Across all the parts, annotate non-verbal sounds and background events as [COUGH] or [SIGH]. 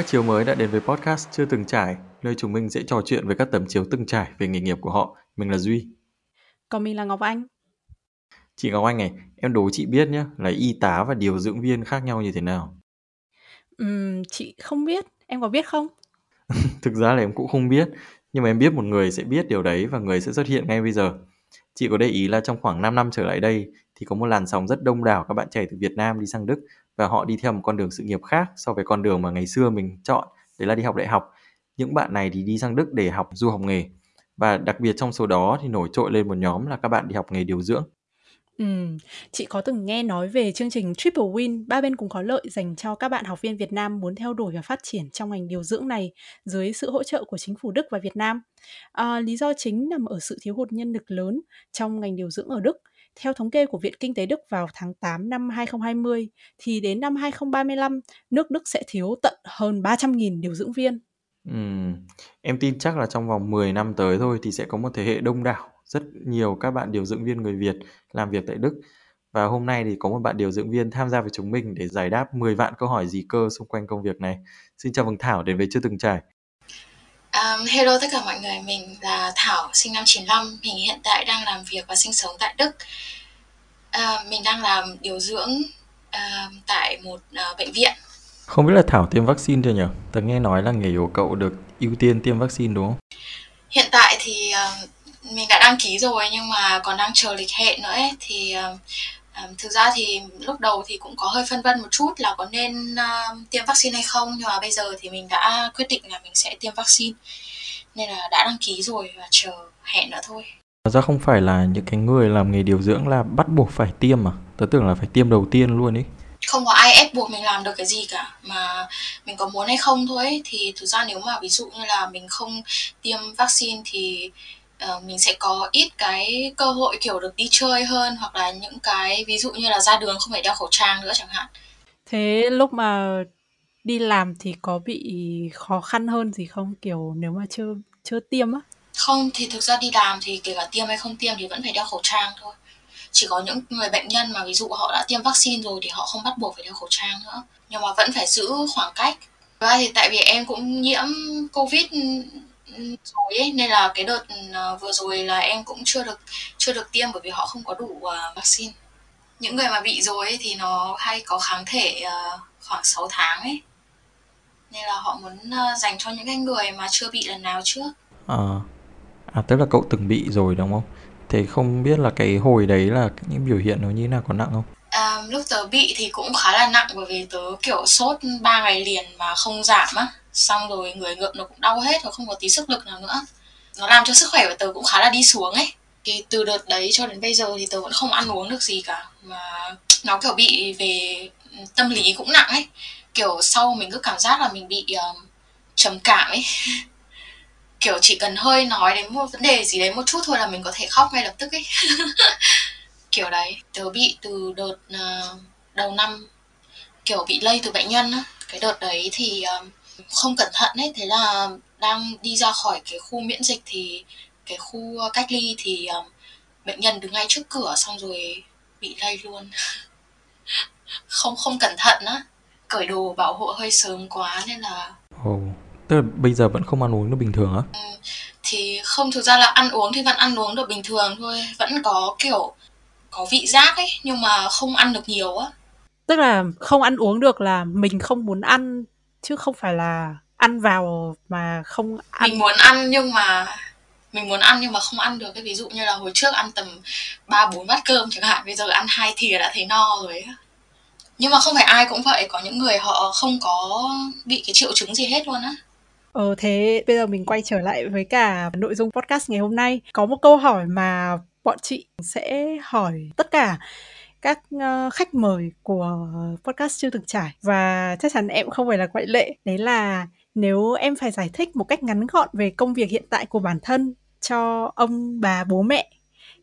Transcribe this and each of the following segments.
Các chiếu mới đã đến với podcast Chưa từng trải, nơi chúng mình sẽ trò chuyện về các tấm chiếu từng trải về nghề nghiệp của họ. Mình là Duy. Còn mình là Ngọc Anh. Chị Ngọc Anh này, em đố chị biết nhé, là y tá và điều dưỡng viên khác nhau như thế nào? Ừm, chị không biết, em có biết không? [LAUGHS] Thực ra là em cũng không biết, nhưng mà em biết một người sẽ biết điều đấy và người sẽ xuất hiện ngay bây giờ. Chị có để ý là trong khoảng 5 năm trở lại đây thì có một làn sóng rất đông đảo các bạn trẻ từ Việt Nam đi sang Đức và họ đi theo một con đường sự nghiệp khác so với con đường mà ngày xưa mình chọn, đấy là đi học đại học. Những bạn này thì đi sang Đức để học du học nghề. Và đặc biệt trong số đó thì nổi trội lên một nhóm là các bạn đi học nghề điều dưỡng. Ừ, chị có từng nghe nói về chương trình Triple Win, ba bên cùng có lợi dành cho các bạn học viên Việt Nam muốn theo đuổi và phát triển trong ngành điều dưỡng này dưới sự hỗ trợ của chính phủ Đức và Việt Nam. À, lý do chính nằm ở sự thiếu hụt nhân lực lớn trong ngành điều dưỡng ở Đức. Theo thống kê của Viện Kinh tế Đức vào tháng 8 năm 2020, thì đến năm 2035, nước Đức sẽ thiếu tận hơn 300.000 điều dưỡng viên. Ừ. em tin chắc là trong vòng 10 năm tới thôi thì sẽ có một thế hệ đông đảo, rất nhiều các bạn điều dưỡng viên người Việt làm việc tại Đức. Và hôm nay thì có một bạn điều dưỡng viên tham gia với chúng mình để giải đáp 10 vạn câu hỏi gì cơ xung quanh công việc này. Xin chào mừng Thảo đến với Chưa Từng Trải. Um, hello tất cả mọi người, mình là Thảo, sinh năm 95. Mình hiện tại đang làm việc và sinh sống tại Đức. Uh, mình đang làm điều dưỡng uh, tại một uh, bệnh viện. Không biết là Thảo tiêm vaccine chưa nhỉ? Tớ nghe nói là nghề của cậu được ưu tiên tiêm vaccine đúng không? Hiện tại thì uh, mình đã đăng ký rồi nhưng mà còn đang chờ lịch hẹn nữa ấy. Thì uh, um, thực ra thì lúc đầu thì cũng có hơi phân vân một chút là có nên uh, tiêm vaccine hay không nhưng mà bây giờ thì mình đã quyết định là mình sẽ tiêm vaccine nên là đã đăng ký rồi và chờ hẹn nữa thôi. Thật ra không phải là những cái người làm nghề điều dưỡng là bắt buộc phải tiêm mà. Tớ tưởng là phải tiêm đầu tiên luôn ý không có ai ép buộc mình làm được cái gì cả mà mình có muốn hay không thôi ấy. thì thực ra nếu mà ví dụ như là mình không tiêm vaccine thì uh, mình sẽ có ít cái cơ hội kiểu được đi chơi hơn hoặc là những cái ví dụ như là ra đường không phải đeo khẩu trang nữa chẳng hạn. Thế lúc mà đi làm thì có bị khó khăn hơn gì không? Kiểu nếu mà chưa chưa tiêm á? Không thì thực ra đi làm thì kể cả tiêm hay không tiêm thì vẫn phải đeo khẩu trang thôi. Chỉ có những người bệnh nhân mà ví dụ họ đã tiêm vaccine rồi thì họ không bắt buộc phải đeo khẩu trang nữa. Nhưng mà vẫn phải giữ khoảng cách. Và thì tại vì em cũng nhiễm covid rồi ấy, nên là cái đợt ờ, vừa rồi là em cũng chưa được chưa được tiêm bởi vì họ không có đủ uh, vaccine. Những người mà bị rồi ấy, thì nó hay có kháng thể uh, khoảng 6 tháng ấy. Nên là họ muốn dành cho những cái người mà chưa bị lần nào trước. À, à tức là cậu từng bị rồi đúng không? Thế không biết là cái hồi đấy là những biểu hiện nó như thế nào có nặng không? À, lúc tớ bị thì cũng khá là nặng bởi vì tớ kiểu sốt 3 ngày liền mà không giảm á xong rồi người ngợm nó cũng đau hết và không có tí sức lực nào nữa. Nó làm cho sức khỏe của tớ cũng khá là đi xuống ấy. Thì từ đợt đấy cho đến bây giờ thì tớ vẫn không ăn uống được gì cả. Mà nó kiểu bị về tâm lý cũng nặng ấy. Kiểu sau mình cứ cảm giác là mình bị uh, trầm cảm ấy. [LAUGHS] Kiểu chỉ cần hơi nói đến một vấn đề gì đấy một chút thôi là mình có thể khóc ngay lập tức ấy. [LAUGHS] Kiểu đấy. Tớ bị từ đợt uh, đầu năm kiểu bị lây từ bệnh nhân á. Cái đợt đấy thì uh, không cẩn thận ấy thế là đang đi ra khỏi cái khu miễn dịch thì cái khu cách ly thì um, bệnh nhân đứng ngay trước cửa xong rồi bị lây luôn [LAUGHS] không không cẩn thận á cởi đồ bảo hộ hơi sớm quá nên là oh. Tức là bây giờ vẫn không ăn uống được bình thường á? Ừ, thì không thực ra là ăn uống thì vẫn ăn uống được bình thường thôi, vẫn có kiểu có vị giác ấy nhưng mà không ăn được nhiều á. Tức là không ăn uống được là mình không muốn ăn chứ không phải là ăn vào mà không ăn. Mình muốn ăn nhưng mà mình muốn ăn nhưng mà không ăn được cái ví dụ như là hồi trước ăn tầm 3 4 bát cơm chẳng hạn, bây giờ ăn hai thìa đã thấy no rồi á. Nhưng mà không phải ai cũng vậy, có những người họ không có bị cái triệu chứng gì hết luôn á. Ờ thế bây giờ mình quay trở lại với cả nội dung podcast ngày hôm nay. Có một câu hỏi mà bọn chị sẽ hỏi tất cả các uh, khách mời của podcast chưa từng trải và chắc chắn em không phải là ngoại lệ. Đấy là nếu em phải giải thích một cách ngắn gọn về công việc hiện tại của bản thân cho ông bà bố mẹ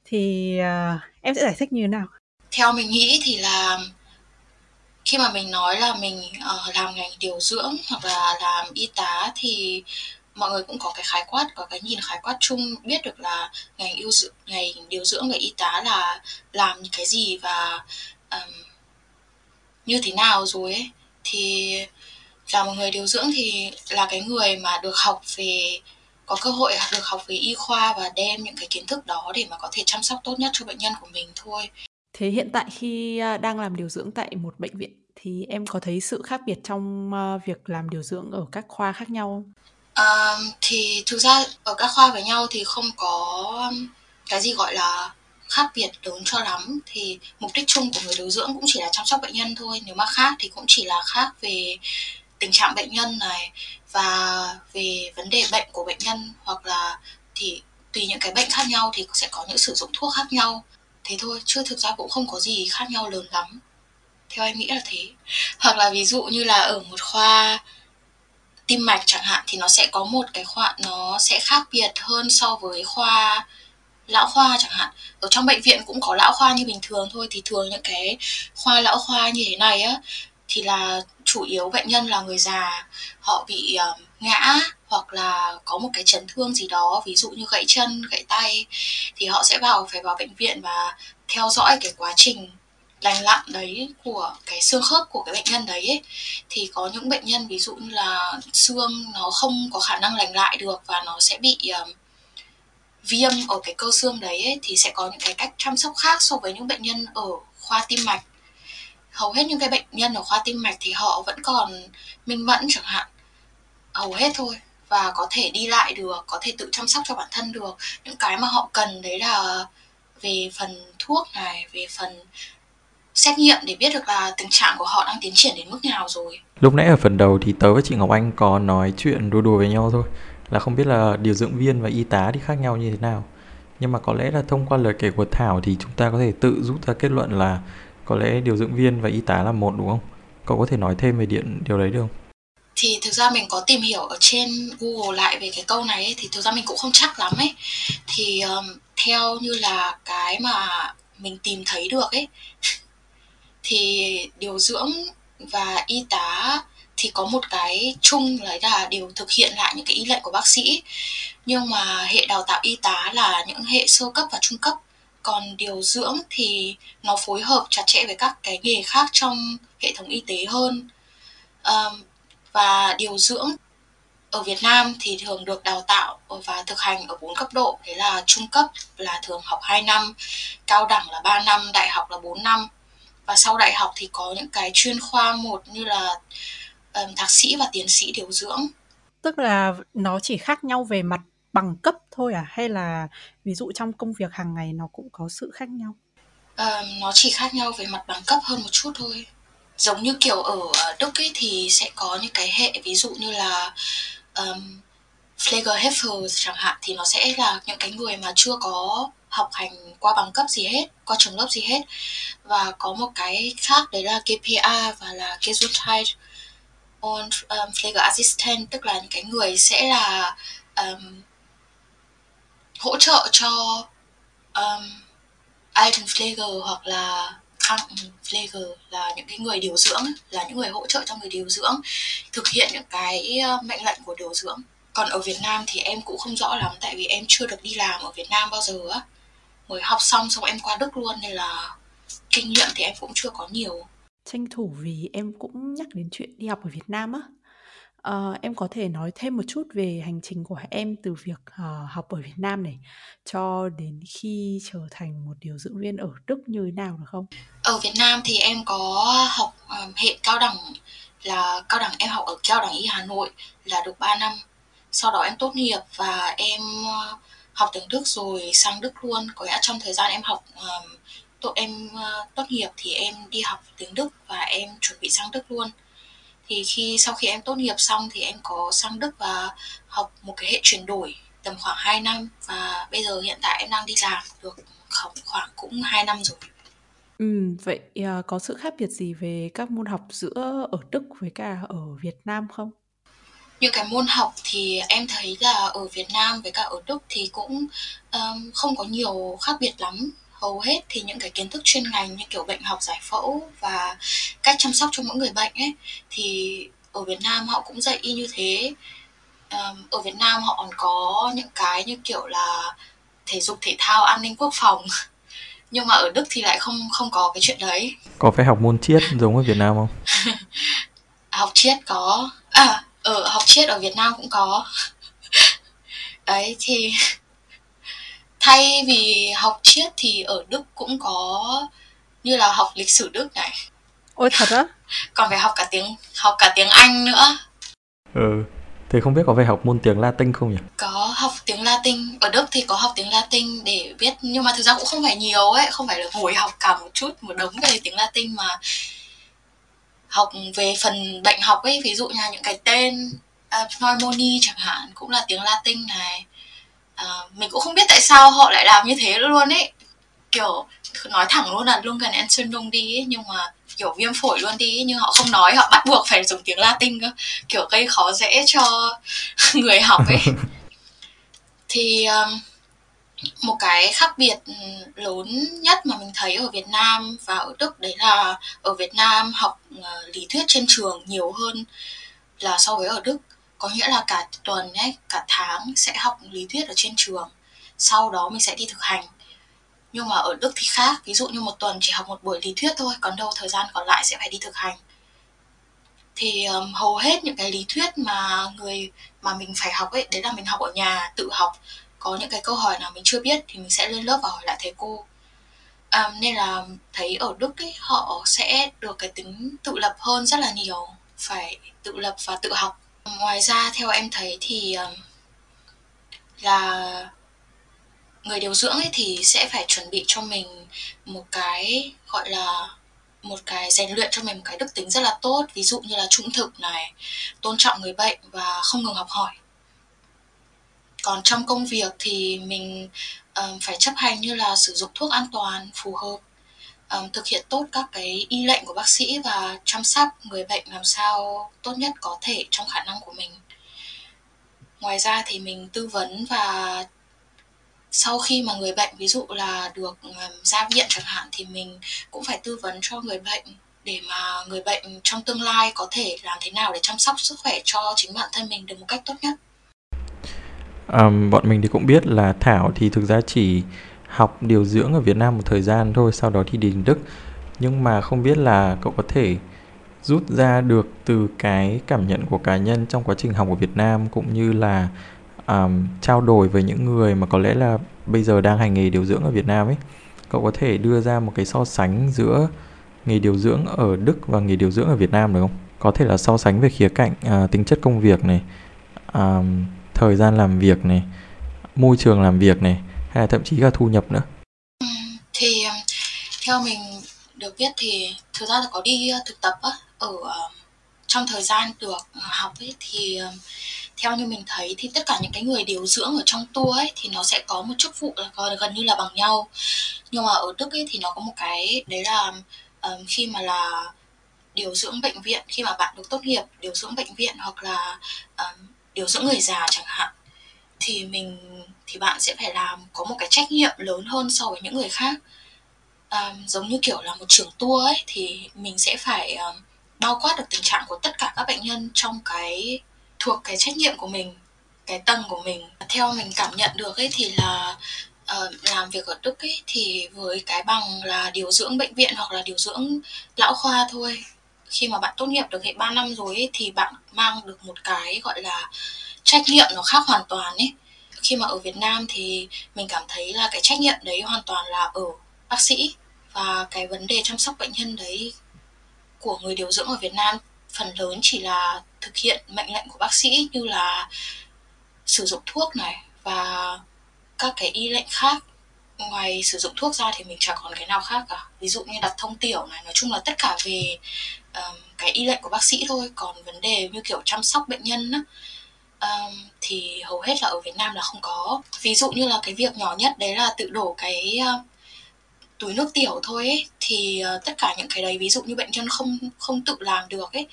thì uh, em sẽ giải thích như thế nào? Theo mình nghĩ thì là khi mà mình nói là mình uh, làm ngành điều dưỡng hoặc là làm y tá thì mọi người cũng có cái khái quát có cái nhìn khái quát chung biết được là ngành yêu dưỡng ngành điều dưỡng và y tá là làm những cái gì và um, như thế nào rồi ấy thì là một người điều dưỡng thì là cái người mà được học về có cơ hội được học về y khoa và đem những cái kiến thức đó để mà có thể chăm sóc tốt nhất cho bệnh nhân của mình thôi. Thế hiện tại khi à, đang làm điều dưỡng tại một bệnh viện thì em có thấy sự khác biệt trong à, việc làm điều dưỡng ở các khoa khác nhau không? À, thì thực ra ở các khoa với nhau thì không có cái gì gọi là khác biệt lớn cho lắm. Thì mục đích chung của người điều dưỡng cũng chỉ là chăm sóc bệnh nhân thôi nếu mà khác thì cũng chỉ là khác về tình trạng bệnh nhân này và về vấn đề bệnh của bệnh nhân hoặc là thì tùy những cái bệnh khác nhau thì sẽ có những sử dụng thuốc khác nhau. Thế thôi chứ thực ra cũng không có gì khác nhau lớn lắm. Theo em nghĩ là thế. Hoặc là ví dụ như là ở một khoa tim mạch chẳng hạn thì nó sẽ có một cái khoa nó sẽ khác biệt hơn so với khoa lão khoa chẳng hạn. Ở trong bệnh viện cũng có lão khoa như bình thường thôi thì thường những cái khoa lão khoa như thế này á thì là chủ yếu bệnh nhân là người già họ bị uh, ngã hoặc là có một cái chấn thương gì đó ví dụ như gãy chân gãy tay thì họ sẽ vào phải vào bệnh viện và theo dõi cái quá trình lành lặn đấy của cái xương khớp của cái bệnh nhân đấy ấy. thì có những bệnh nhân ví dụ như là xương nó không có khả năng lành lại được và nó sẽ bị um, viêm ở cái cơ xương đấy ấy, thì sẽ có những cái cách chăm sóc khác so với những bệnh nhân ở khoa tim mạch hầu hết những cái bệnh nhân ở khoa tim mạch thì họ vẫn còn minh mẫn chẳng hạn hầu hết thôi và có thể đi lại được có thể tự chăm sóc cho bản thân được những cái mà họ cần đấy là về phần thuốc này về phần xét nghiệm để biết được là tình trạng của họ đang tiến triển đến mức nào rồi lúc nãy ở phần đầu thì tớ với chị Ngọc Anh có nói chuyện đùa đùa với nhau thôi là không biết là điều dưỡng viên và y tá thì khác nhau như thế nào nhưng mà có lẽ là thông qua lời kể của Thảo thì chúng ta có thể tự rút ra kết luận là có lẽ điều dưỡng viên và y tá là một đúng không? Cậu có thể nói thêm về điện điều đấy được không? thì thực ra mình có tìm hiểu ở trên Google lại về cái câu này ấy, thì thực ra mình cũng không chắc lắm ấy thì um, theo như là cái mà mình tìm thấy được ấy thì điều dưỡng và y tá thì có một cái chung là là đều thực hiện lại những cái ý lệnh của bác sĩ. Nhưng mà hệ đào tạo y tá là những hệ sơ cấp và trung cấp. Còn điều dưỡng thì nó phối hợp chặt chẽ với các cái nghề khác trong hệ thống y tế hơn. Um, và điều dưỡng ở Việt Nam thì thường được đào tạo và thực hành ở bốn cấp độ. Thế là trung cấp là thường học 2 năm cao đẳng là 3 năm đại học là 4 năm và sau đại học thì có những cái chuyên khoa một như là um, thạc sĩ và tiến sĩ điều dưỡng. Tức là nó chỉ khác nhau về mặt bằng cấp thôi à? Hay là ví dụ trong công việc hàng ngày nó cũng có sự khác nhau? Um, nó chỉ khác nhau về mặt bằng cấp hơn một chút thôi. Giống như kiểu ở Đức ấy thì sẽ có những cái hệ ví dụ như là um, Pflegerhelfer chẳng hạn thì nó sẽ là những cái người mà chưa có học hành qua bằng cấp gì hết, qua trường lớp gì hết. Và có một cái khác đấy là KPA và là Gesundheit und um, Pflegeassistent tức là những cái người sẽ là um, hỗ trợ cho um, Altenpflege hoặc là Krankenpflege là những cái người điều dưỡng là những người hỗ trợ cho người điều dưỡng thực hiện những cái uh, mệnh lệnh của điều dưỡng. Còn ở Việt Nam thì em cũng không rõ lắm tại vì em chưa được đi làm ở Việt Nam bao giờ á mới học xong xong em qua Đức luôn nên là kinh nghiệm thì em cũng chưa có nhiều. Tranh thủ vì em cũng nhắc đến chuyện đi học ở Việt Nam á. Uh, em có thể nói thêm một chút về hành trình của em từ việc uh, học ở Việt Nam này cho đến khi trở thành một điều dưỡng viên ở Đức như thế nào được không? Ở Việt Nam thì em có học um, hệ cao đẳng là cao đẳng em học ở cao đẳng y Hà Nội là được 3 năm. Sau đó em tốt nghiệp và em uh, học tiếng Đức rồi sang Đức luôn có nghĩa trong thời gian em học um, tụi em uh, tốt nghiệp thì em đi học tiếng Đức và em chuẩn bị sang Đức luôn thì khi sau khi em tốt nghiệp xong thì em có sang Đức và học một cái hệ chuyển đổi tầm khoảng 2 năm và bây giờ hiện tại em đang đi làm được khoảng, khoảng cũng 2 năm rồi. Ừ, vậy à, có sự khác biệt gì về các môn học giữa ở Đức với cả ở Việt Nam không? Những cái môn học thì em thấy là ở Việt Nam với cả ở Đức thì cũng um, không có nhiều khác biệt lắm. Hầu hết thì những cái kiến thức chuyên ngành như kiểu bệnh học giải phẫu và cách chăm sóc cho mỗi người bệnh ấy thì ở Việt Nam họ cũng dạy y như thế. Um, ở Việt Nam họ còn có những cái như kiểu là thể dục thể thao an ninh quốc phòng. [LAUGHS] Nhưng mà ở Đức thì lại không không có cái chuyện đấy. Có phải học môn triết giống ở Việt Nam không? [LAUGHS] Học triết có. À, ở học triết ở Việt Nam cũng có. [LAUGHS] Đấy thì [LAUGHS] thay vì học triết thì ở Đức cũng có như là học lịch sử Đức này. Ôi thật á? [LAUGHS] Còn phải học cả tiếng học cả tiếng Anh nữa. Ừ. Thế không biết có phải học môn tiếng Latin không nhỉ? Có học tiếng Latin, ở Đức thì có học tiếng Latin để biết nhưng mà thực ra cũng không phải nhiều ấy, không phải là ngồi học cả một chút một đống về tiếng Latin mà học về phần bệnh học ấy, ví dụ như những cái tên uh, pneumonia chẳng hạn cũng là tiếng Latin này. Uh, mình cũng không biết tại sao họ lại làm như thế luôn ấy. Kiểu nói thẳng luôn là Lungen Entzündung đi ấy, nhưng mà kiểu viêm phổi luôn đi nhưng họ không nói họ bắt buộc phải dùng tiếng Latin cơ kiểu gây khó dễ cho [LAUGHS] người học ấy [LAUGHS] thì um, một cái khác biệt ừ, lớn nhất mà mình thấy ở Việt Nam và ở Đức đấy là ở Việt Nam học ờ, lý thuyết trên trường nhiều hơn là so với ở Đức. Có nghĩa là cả tuần ấy cả tháng sẽ học lý thuyết ở trên trường sau đó mình sẽ đi thực hành. Nhưng mà ở Đức thì khác ví dụ như một tuần chỉ học một buổi lý thuyết thôi còn đâu thời gian còn lại sẽ phải đi thực hành. Thì um, hầu hết những cái lý thuyết mà người mà mình phải học ấy đấy là mình học ở nhà tự học có những cái câu hỏi nào mình chưa biết thì mình sẽ lên lớp và hỏi lại thầy cô. À, nên là thấy ở Đức ấy họ sẽ được cái tính tự lập hơn rất là nhiều phải tự lập và tự học. Ngoài ra theo em thấy thì à, là người điều dưỡng ấy thì sẽ phải chuẩn bị cho mình một cái gọi là một cái rèn luyện cho mình một cái đức tính rất là tốt. Ví dụ như là trung thực này tôn trọng người bệnh và không ngừng học hỏi còn trong công việc thì mình um, phải chấp hành như là sử dụng thuốc an toàn phù hợp um, thực hiện tốt các cái y lệnh của bác sĩ và chăm sóc người bệnh làm sao tốt nhất có thể trong khả năng của mình ngoài ra thì mình tư vấn và sau khi mà người bệnh ví dụ là được ra viện chẳng hạn thì mình cũng phải tư vấn cho người bệnh để mà người bệnh trong tương lai có thể làm thế nào để chăm sóc sức khỏe cho chính bản thân mình được một cách tốt nhất. Um, bọn mình thì cũng biết là Thảo thì thực ra chỉ học điều dưỡng ở Việt Nam một thời gian thôi, sau đó thì đến Đức. Nhưng mà không biết là cậu có thể rút ra được từ cái cảm nhận của cá nhân trong quá trình học ở Việt Nam cũng như là um, trao đổi với những người mà có lẽ là bây giờ đang hành nghề điều dưỡng ở Việt Nam ấy cậu có thể đưa ra một cái so sánh giữa nghề điều dưỡng ở Đức và nghề điều dưỡng ở Việt Nam được không? Có thể là so sánh về khía cạnh uh, tính chất công việc này, uh, thời gian làm việc này, môi trường làm việc này, hay là thậm chí cả thu nhập nữa. Thì theo mình được biết thì thực ra là có đi ờ, thực tập á, ở ờ, trong thời gian được ờ, học ấy thì theo như mình thấy thì tất cả những cái người điều dưỡng ở trong tour ấy thì nó sẽ có một chức vụ là gần như là bằng nhau nhưng mà ở Đức ấy thì nó có một cái đấy là um, khi mà là điều dưỡng bệnh viện khi mà bạn được tốt nghiệp điều dưỡng bệnh viện hoặc là um, điều dưỡng người già chẳng hạn thì mình thì bạn sẽ phải làm có một cái trách nhiệm lớn hơn so với những người khác. Um, giống như kiểu là một trưởng tour ấy thì mình sẽ phải um, bao quát được tình trạng của tất cả các bệnh nhân trong cái thuộc cái trách nhiệm của mình cái tầng của mình. Theo mình cảm nhận được ấy thì là uh, làm việc ở Đức ấy thì với cái bằng là điều dưỡng bệnh viện hoặc là điều dưỡng lão khoa thôi khi mà bạn tốt nghiệp được hệ 3 năm rồi ấy, thì bạn mang được một cái gọi là trách nhiệm nó khác hoàn toàn ấy khi mà ở Việt Nam thì mình cảm thấy là cái trách nhiệm đấy hoàn toàn là ở bác sĩ và cái vấn đề chăm sóc bệnh nhân đấy của người điều dưỡng ở Việt Nam. Phần lớn chỉ là thực hiện mệnh lệnh của bác sĩ như là sử dụng thuốc này và các cái y lệnh khác. Ngoài sử dụng thuốc ra thì mình chẳng còn cái nào khác cả. Ví dụ như đặt thông tiểu này nói chung là tất cả về um, cái y lệnh của bác sĩ thôi. Còn vấn đề như kiểu chăm sóc bệnh nhân á, um, thì hầu hết là ở Việt Nam là không có. Ví dụ như là cái việc nhỏ nhất đấy là tự đổ cái uh, túi nước tiểu thôi ấy, thì uh, tất cả những cái đấy ví dụ như bệnh nhân không không tự làm được ấy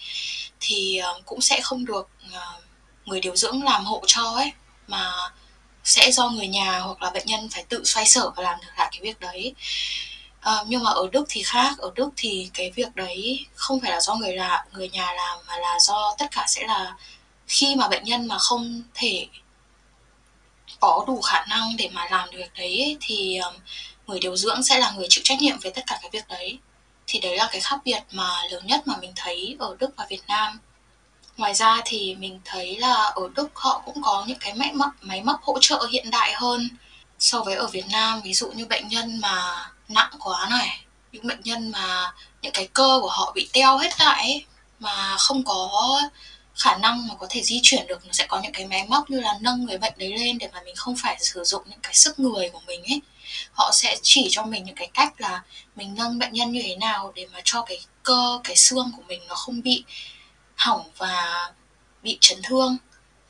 thì uh, cũng sẽ không được uh, người điều dưỡng làm hộ cho ấy mà sẽ do người nhà hoặc là bệnh nhân phải tự xoay sở và làm được lại cái việc đấy uh, nhưng mà ở Đức thì khác. Ở Đức thì cái việc đấy không phải là do người là người nhà làm mà là do tất cả sẽ là khi mà bệnh nhân mà không thể có đủ khả năng để mà làm được việc đấy thì um, người điều dưỡng sẽ là người chịu trách nhiệm về tất cả cái việc đấy. Thì đấy là cái khác biệt mà lớn nhất mà mình thấy ở Đức và Việt Nam. Ngoài ra thì mình thấy là ở Đức họ cũng có những cái máy móc máy móc hỗ trợ hiện đại hơn so với ở Việt Nam. Ví dụ như bệnh nhân mà nặng quá này, những bệnh nhân mà những cái cơ của họ bị teo hết lại ấy, mà không có khả năng mà có thể di chuyển được nó sẽ có những cái máy móc như là nâng người bệnh đấy lên để mà mình không phải sử dụng những cái sức người của mình ấy. Họ sẽ chỉ cho mình những cái cách là mình nâng bệnh nhân như thế nào để mà cho cái cơ cái xương của mình nó không bị hỏng và bị chấn thương.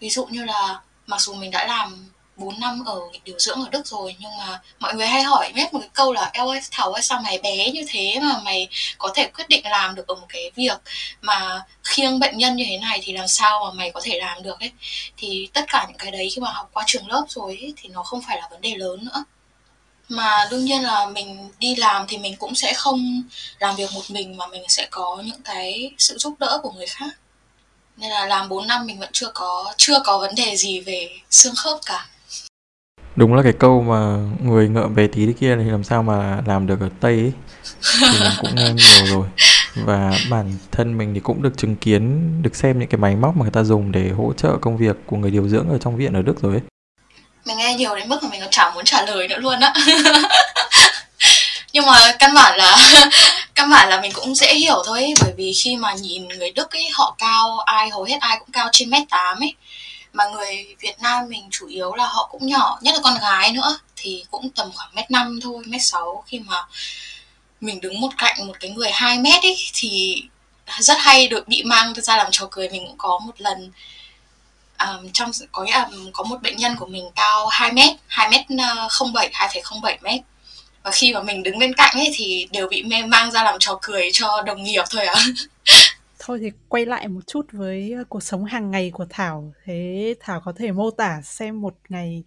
Ví dụ như là mặc dù mình đã làm 4 năm ở điều dưỡng ở Đức rồi nhưng mà mọi người hay hỏi biết một cái câu là eo ơi Thảo ơi sao mày bé như thế mà mày có thể quyết định làm được ở một cái việc mà khiêng bệnh nhân như thế này thì làm sao mà mày có thể làm được ấy? Thì tất cả những cái đấy khi mà học qua trường lớp rồi ấy, thì nó không phải là vấn đề lớn nữa. Mà đương nhiên là mình đi làm thì mình cũng sẽ không làm việc một mình mà mình sẽ có những cái sự giúp đỡ của người khác. Nên là làm 4 năm mình vẫn chưa có chưa có vấn đề gì về xương khớp cả. Đúng là cái câu mà người ngợm bé tí thế kia thì làm sao mà làm được ở Tây ấy. Thì mình cũng nghe nhiều rồi. Và bản thân mình thì cũng được chứng kiến, được xem những cái máy móc mà người ta dùng để hỗ trợ công việc của người điều dưỡng ở trong viện ở Đức rồi ấy. Mình nghe nhiều đến mức mà mình còn chẳng muốn trả lời nữa luôn á. Nhưng mà căn bản là căn bản là mình cũng dễ hiểu thôi ấy, bởi vì khi mà nhìn người Đức ấy họ cao ai hầu hết ai cũng cao trên mét tám ấy mà người Việt Nam mình chủ yếu là họ cũng nhỏ nhất là con gái nữa thì cũng tầm khoảng mét năm thôi mét sáu. Khi mà mình đứng một cạnh một cái người 2 mét ấy thì rất hay được bị mang ra làm trò cười. Mình cũng có một lần um, trong có nghĩa là có một bệnh nhân của mình cao 2 mét 2 mét ờ, 07 2,07 mét. Và khi mà mình đứng bên cạnh ấy thì đều bị mê mang ra làm trò cười cho đồng nghiệp thôi ạ. à. [LAUGHS] thôi thì quay lại một chút với ờ, cuộc sống hàng ngày của Thảo thế Thảo có thể mô tả xem một ngày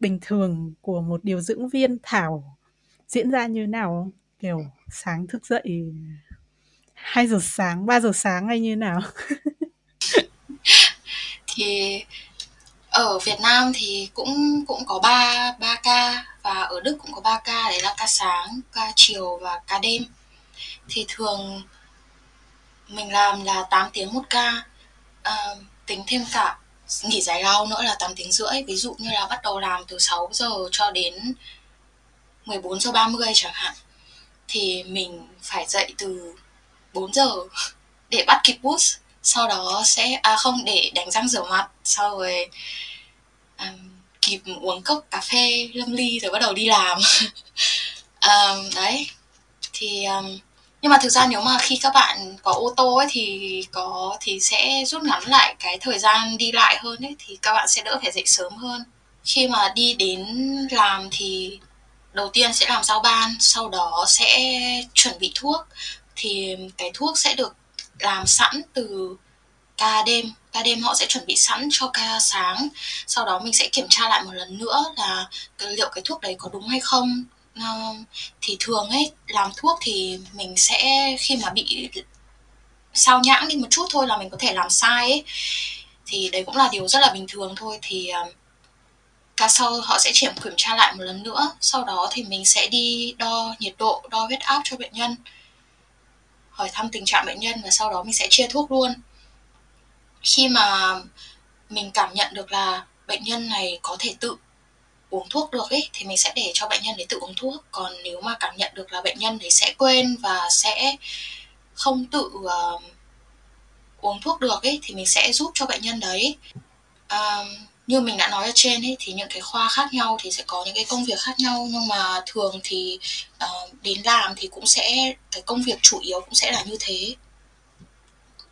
bình thường của một điều dưỡng viên Thảo diễn ra như nào không? Kiểu sáng thức dậy 2 giờ sáng, 3 giờ sáng hay như nào? [LAUGHS] thì ở Việt Nam thì cũng cũng có 3 3 ca và ở Đức cũng có 3 ca đấy là ca sáng, ca chiều và ca đêm. Thì thường mình làm là 8 tiếng một ca. À, tính thêm cả nghỉ giải lao nữa là 8 tiếng rưỡi. Ví dụ như là bắt đầu làm từ 6 giờ cho đến 14 giờ 30 chẳng hạn. Thì mình phải dậy từ 4 giờ [LAUGHS] để bắt kịp bus. Sau đó sẽ à không để đánh răng rửa mặt. Sau rồi à, kịp uống cốc cà phê lâm ly rồi bắt đầu đi làm. [LAUGHS] À, đấy. Thì um, nhưng mà thực ra nếu mà khi các bạn có ô tô ấy thì có, thì sẽ rút ngắn lại cái thời gian đi lại hơn ấy, thì các bạn sẽ đỡ phải dậy sớm hơn. Khi mà đi đến làm thì đầu tiên sẽ làm giao ban, sau đó sẽ chuẩn bị thuốc. Thì cái thuốc sẽ được làm sẵn từ ca đêm. Ca đêm họ sẽ chuẩn bị sẵn cho ca sáng. Sau đó mình sẽ kiểm tra lại một lần nữa là liệu cái thuốc đấy có đúng hay không thì thường ấy, làm thuốc thì mình sẽ khi mà bị sao nhãng đi một chút thôi là mình có thể làm sai ấy. Thì đấy cũng là điều rất là bình thường thôi. Thì ờ, ca sau họ sẽ kiểm kiểm tra lại một lần nữa. Sau đó thì mình sẽ đi đo nhiệt độ, đo huyết áp cho bệnh nhân, hỏi thăm tình trạng bệnh nhân và sau đó mình sẽ chia thuốc luôn. Khi mà mình cảm nhận được là bệnh nhân này có thể tự uống thuốc được ấy thì mình sẽ để cho bệnh nhân đấy tự uống thuốc. Còn nếu mà cảm nhận được là bệnh nhân đấy sẽ quên và sẽ không tự uh, uống thuốc được ấy thì mình sẽ giúp cho bệnh nhân đấy. Uh, như mình đã nói ở trên ấy thì những cái khoa khác nhau thì sẽ có những cái công việc khác nhau nhưng mà thường thì uh, đến làm thì cũng sẽ cái công việc chủ yếu cũng sẽ là như thế.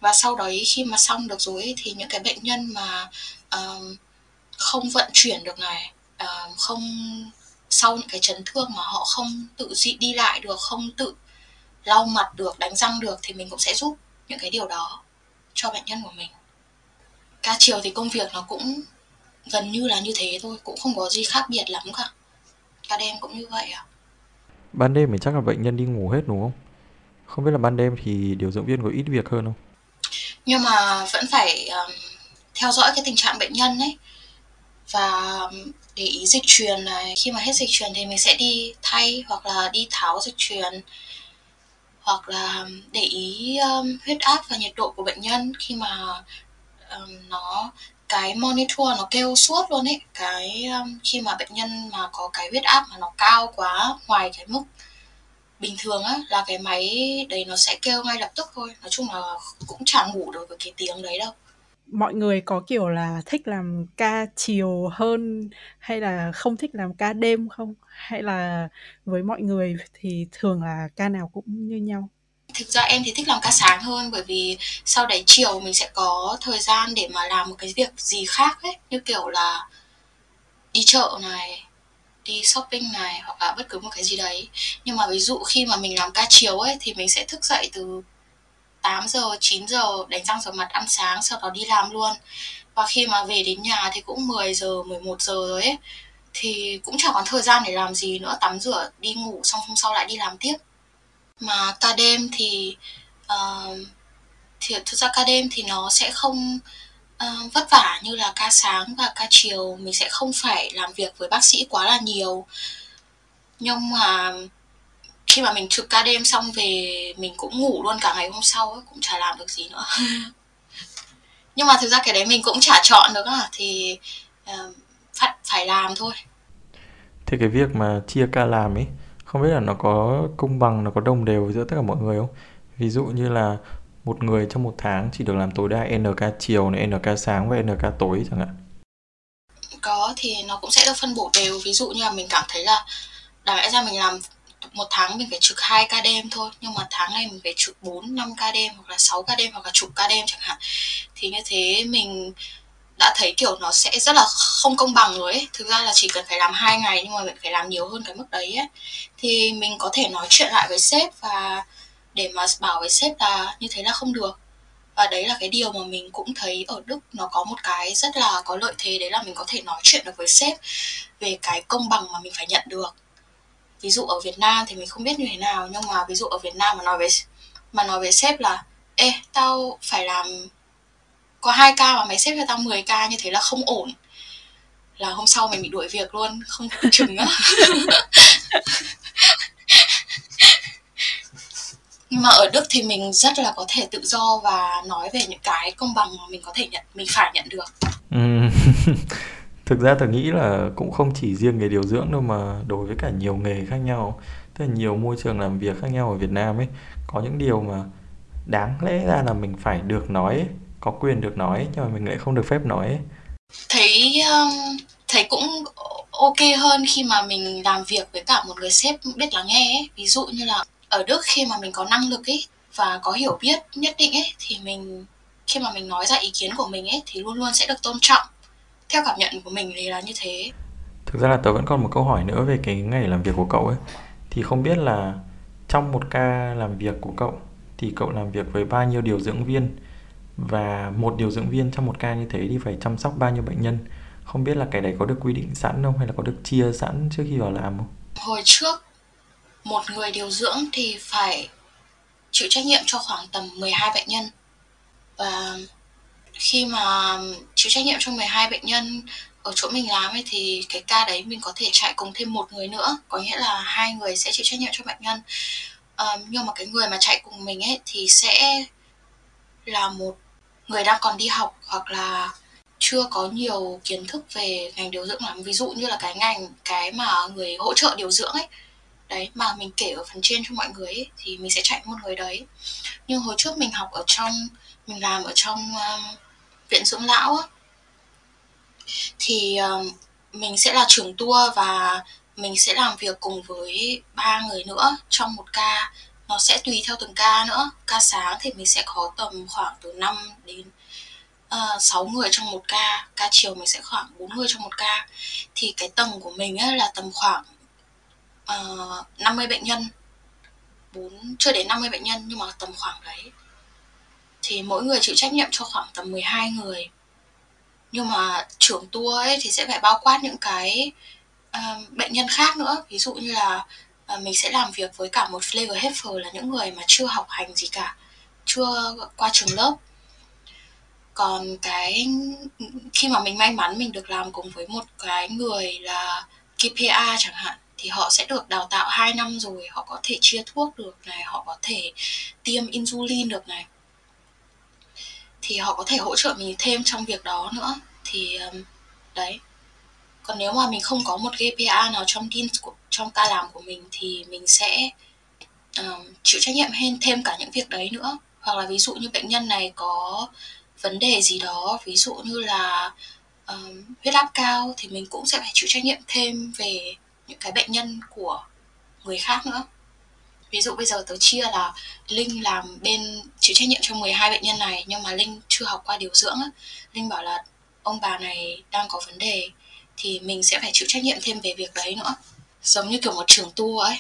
Và sau đấy khi mà xong được rồi ấy, thì những cái bệnh nhân mà uh, không vận chuyển được này uh, không sau những cái chấn thương mà họ không tự dị đi lại được không tự lau mặt được đánh răng được thì mình cũng sẽ giúp những cái điều đó cho bệnh nhân của mình. Ca chiều thì công việc nó cũng gần như là như thế thôi cũng không có gì khác biệt lắm cả. Ca đêm cũng như vậy à ban đêm thì chắc là bệnh nhân đi ngủ hết đúng không? Không biết là ban đêm thì điều dưỡng viên có ít việc hơn không? Nhưng mà vẫn phải um, theo dõi cái tình trạng bệnh nhân ấy. Và để ý dịch truyền này. Khi mà hết dịch truyền thì mình sẽ đi thay hoặc là đi tháo dịch truyền hoặc là để ý um, huyết áp và nhiệt độ của bệnh nhân khi mà um, nó cái monitor nó kêu suốt luôn ấy. Cái um, khi mà bệnh nhân mà có cái huyết áp mà nó cao quá ngoài cái mức bình thường á là cái máy đấy nó sẽ kêu ngay lập tức thôi. Nói chung là cũng chẳng ngủ được với cái tiếng đấy đâu mọi người có kiểu là thích làm ca chiều hơn hay là không thích làm ca đêm không? Hay là với mọi người thì thường là ca nào cũng như nhau? Thực ra em thì thích làm ca sáng hơn bởi vì sau đấy chiều mình sẽ có thời gian để mà làm một cái việc gì khác ấy, như kiểu là đi chợ này, đi shopping này hoặc là bất cứ một cái gì đấy. Nhưng mà ví dụ khi mà mình làm ca chiều ấy thì mình sẽ thức dậy từ 8 giờ 9 giờ đánh răng rửa mặt ăn sáng sau đó đi làm luôn. Và khi mà về đến nhà thì cũng 10 giờ 11 giờ rồi ấy. Thì cũng chẳng còn thời gian để làm gì nữa tắm rửa đi ngủ xong hôm sau lại đi làm tiếp. Mà ca đêm thì uh, thì thực ra ca đêm thì nó sẽ không uh, vất vả như là ca sáng và ca chiều. Mình sẽ không phải làm việc với bác sĩ quá là nhiều. Nhưng mà khi mà mình trực ca đêm xong về mình cũng ngủ luôn cả ngày hôm sau ấy, cũng chả làm được gì nữa. [LAUGHS] Nhưng mà thực ra cái đấy mình cũng chả chọn được à thì uh, phải phải làm thôi. Thế cái việc mà chia ca làm ấy không biết là nó có công bằng nó có đồng đều giữa tất cả mọi người không? Ví dụ như là một người trong một tháng chỉ được làm tối đa n ca chiều này n ca sáng và n ca tối chẳng hạn. Có thì nó cũng sẽ được phân bổ đều. Ví dụ như là mình cảm thấy là đáng lẽ ra mình làm một tháng mình phải trực hai ca đêm thôi, nhưng mà tháng này mình phải trực 4 5 ca đêm hoặc là 6 ca đêm hoặc là chục ca đêm chẳng hạn. Thì như thế mình đã thấy kiểu nó sẽ rất là không công bằng rồi ấy. Thực ra là chỉ cần phải làm hai ngày nhưng mà mình phải làm nhiều hơn cái mức đấy ấy. Thì mình có thể nói chuyện lại với sếp và để mà bảo với sếp là như thế là không được. Và đấy là cái điều mà mình cũng thấy ở Đức nó có một cái rất là có lợi thế, đấy là mình có thể nói chuyện được với sếp về cái công bằng mà mình phải nhận được ví dụ ở Việt Nam thì mình không biết như thế nào, nhưng mà ví dụ ở Việt Nam mà nói với mà nói với sếp là, ê, tao phải làm, có hai ca mà mày xếp cho tao 10 ca như thế là không ổn. Là hôm sau mình bị đuổi việc luôn, không chừng á [LAUGHS] nhưng mà ở Đức thì mình rất là có thể tự do và nói về những cái công bằng mà mình có thể nhận, mình phải nhận được. Ừ. [LAUGHS] thực ra tôi nghĩ là cũng không chỉ riêng nghề điều dưỡng đâu mà đối với cả nhiều nghề khác nhau tức là nhiều môi trường làm việc khác nhau ở Việt Nam ấy có những điều mà đáng lẽ ra là mình phải được nói ấy, có quyền được nói nhưng mà mình lại không được phép nói ấy. thấy um, thấy cũng ok hơn khi mà mình làm việc với cả một người sếp biết lắng nghe ấy. ví dụ như là ở Đức khi mà mình có năng lực ấy và có hiểu biết nhất định ấy thì mình khi mà mình nói ra ý kiến của mình ấy thì luôn luôn sẽ được tôn trọng theo cảm nhận của mình thì là như thế. Thực ra là tớ vẫn còn một câu hỏi nữa về cái ngày làm việc của cậu ấy. Thì không biết là trong một ca làm việc của cậu thì cậu làm việc với bao nhiêu điều dưỡng viên? Và một điều dưỡng viên trong một ca như thế thì phải chăm sóc bao nhiêu bệnh nhân? Không biết là cái đấy có được quy định sẵn không hay là có được chia sẵn trước khi vào làm không? Hồi trước một người điều dưỡng thì phải chịu trách nhiệm cho khoảng tầm 12 bệnh nhân. Và khi mà chịu trách nhiệm cho 12 bệnh nhân ở chỗ mình làm ấy thì cái ca đấy mình có thể chạy cùng thêm một người nữa. Có nghĩa là hai người sẽ chịu trách nhiệm cho bệnh nhân. Um, nhưng mà cái người mà chạy cùng mình ấy thì sẽ là một người đang còn đi học hoặc là chưa có nhiều kiến thức về ngành điều dưỡng lắm. Ví dụ như là cái ngành cái mà người hỗ trợ điều dưỡng ấy đấy mà mình kể ở phần trên cho mọi người ấy, thì mình sẽ chạy một người đấy. Nhưng hồi trước mình học ở trong mình làm ở trong um, viện dưỡng lão á, thì mình sẽ là trưởng tour và mình sẽ làm việc cùng với ba người nữa trong một ca. Nó sẽ tùy theo từng ca nữa. Ca sáng thì mình sẽ có tầm khoảng từ 5 đến ờ, uh, 6 người trong một ca. Ca chiều mình sẽ khoảng 4 người trong một ca. Thì cái tầng của mình ấy là tầm khoảng ờ, uh, 50 bệnh nhân. 4, chưa đến 50 bệnh nhân nhưng mà tầm khoảng đấy thì mỗi người chịu trách nhiệm cho khoảng tầm 12 người. Nhưng mà trưởng tour ấy thì sẽ phải bao quát những cái uh, bệnh nhân khác nữa. Ví dụ như là uh, mình sẽ làm việc với cả một flavor helper là những người mà chưa học hành gì cả chưa qua trường lớp. Còn cái khi mà mình may mắn mình được làm cùng với một cái người là KPA chẳng hạn thì họ sẽ được đào tạo 2 năm rồi họ có thể chia thuốc được này họ có thể tiêm insulin được này thì họ có thể hỗ trợ mình thêm trong việc đó nữa. Thì um, đấy. Còn nếu mà mình không có một GPA nào trong team của trong ca làm của mình thì mình sẽ um, chịu trách nhiệm hơn thêm cả những việc đấy nữa. Hoặc là ví dụ như bệnh nhân này có vấn đề gì đó ví dụ như là um, huyết áp cao thì mình cũng sẽ phải chịu trách nhiệm thêm về những cái bệnh nhân của người khác nữa ví dụ bây giờ tớ chia là linh làm bên chịu trách nhiệm cho 12 bệnh nhân này nhưng mà linh chưa học qua điều dưỡng á. Linh bảo là ông bà này đang có vấn đề thì mình sẽ phải chịu trách nhiệm thêm về việc đấy nữa. Giống như kiểu một trường tour ấy.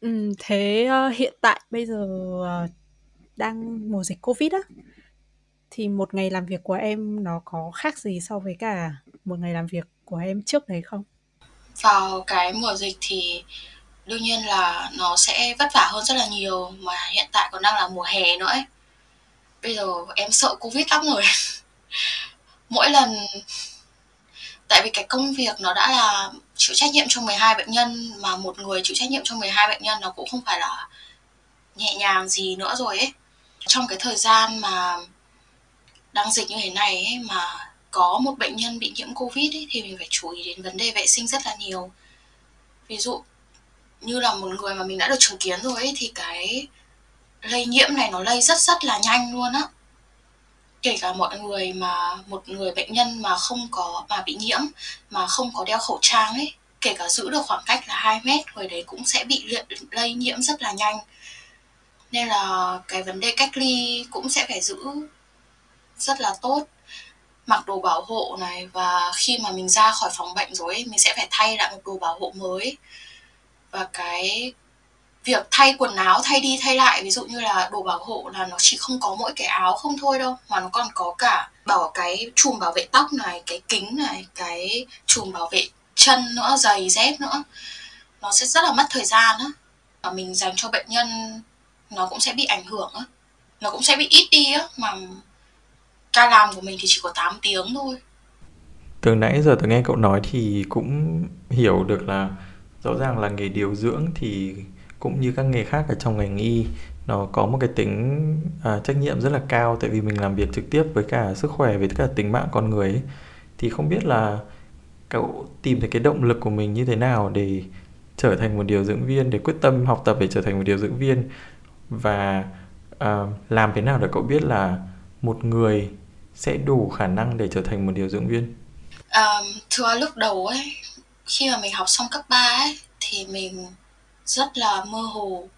Ừ, thế uh, hiện tại bây giờ uh, đang mùa dịch covid á thì một ngày làm việc của em nó có khác gì so với cả một ngày làm việc của em trước đấy không? Vào cái mùa dịch thì đương nhiên là nó sẽ vất vả hơn rất là nhiều mà hiện tại còn đang là mùa hè nữa ấy. Bây giờ em sợ covid lắm rồi. [LAUGHS] Mỗi lần tại vì cái công việc nó đã là chịu trách nhiệm cho 12 bệnh nhân mà một người chịu trách nhiệm cho 12 bệnh nhân nó cũng không phải là nhẹ nhàng gì nữa rồi ấy. Trong cái thời gian mà đang dịch như thế này ấy, mà có một bệnh nhân bị nhiễm covid ấy, thì mình phải chú ý đến vấn đề vệ sinh rất là nhiều. Ví dụ như là một người mà mình đã được chứng kiến rồi ấy, thì cái lây nhiễm này nó lây rất rất là nhanh luôn á. Kể cả mọi người mà một người bệnh nhân mà không có mà bị nhiễm mà không có đeo khẩu trang ấy kể cả giữ được khoảng cách là 2 mét người đấy cũng sẽ bị lây nhiễm rất là nhanh. Nên là cái vấn đề cách ly cũng sẽ phải giữ rất là tốt. Mặc đồ bảo hộ này và khi mà mình ra khỏi phòng bệnh rồi ấy, mình sẽ phải thay lại một đồ bảo hộ mới và cái việc thay quần áo, thay đi thay lại, ví dụ như là đồ bảo hộ là nó chỉ không có mỗi cái áo không thôi đâu, mà nó còn có cả bảo cái chùm bảo vệ tóc này, cái kính này, cái chùm bảo vệ chân nữa, giày dép nữa. Nó sẽ rất là mất thời gian á. Và mình dành cho bệnh nhân, nó cũng sẽ bị ảnh hưởng á. Nó cũng sẽ bị ít đi á, mà ca làm của mình thì chỉ có 8 tiếng thôi. Từ nãy giờ tôi nghe cậu nói thì cũng hiểu được là rõ ràng là nghề điều dưỡng thì cũng như các nghề khác ở trong ngành y nó có một cái tính à, trách nhiệm rất là cao. Tại vì mình làm việc trực tiếp với cả sức khỏe với cả tính mạng con người ấy. thì không biết là cậu tìm thấy cái động lực của mình như thế nào để trở thành một điều dưỡng viên để quyết tâm học tập để trở thành một điều dưỡng viên? Và uh, làm thế nào để cậu biết là một người sẽ đủ khả năng để trở thành một điều dưỡng viên? Um, thưa lúc đầu ấy khi mà mình học xong cấp 3 ấy thì mình rất là mơ hồ.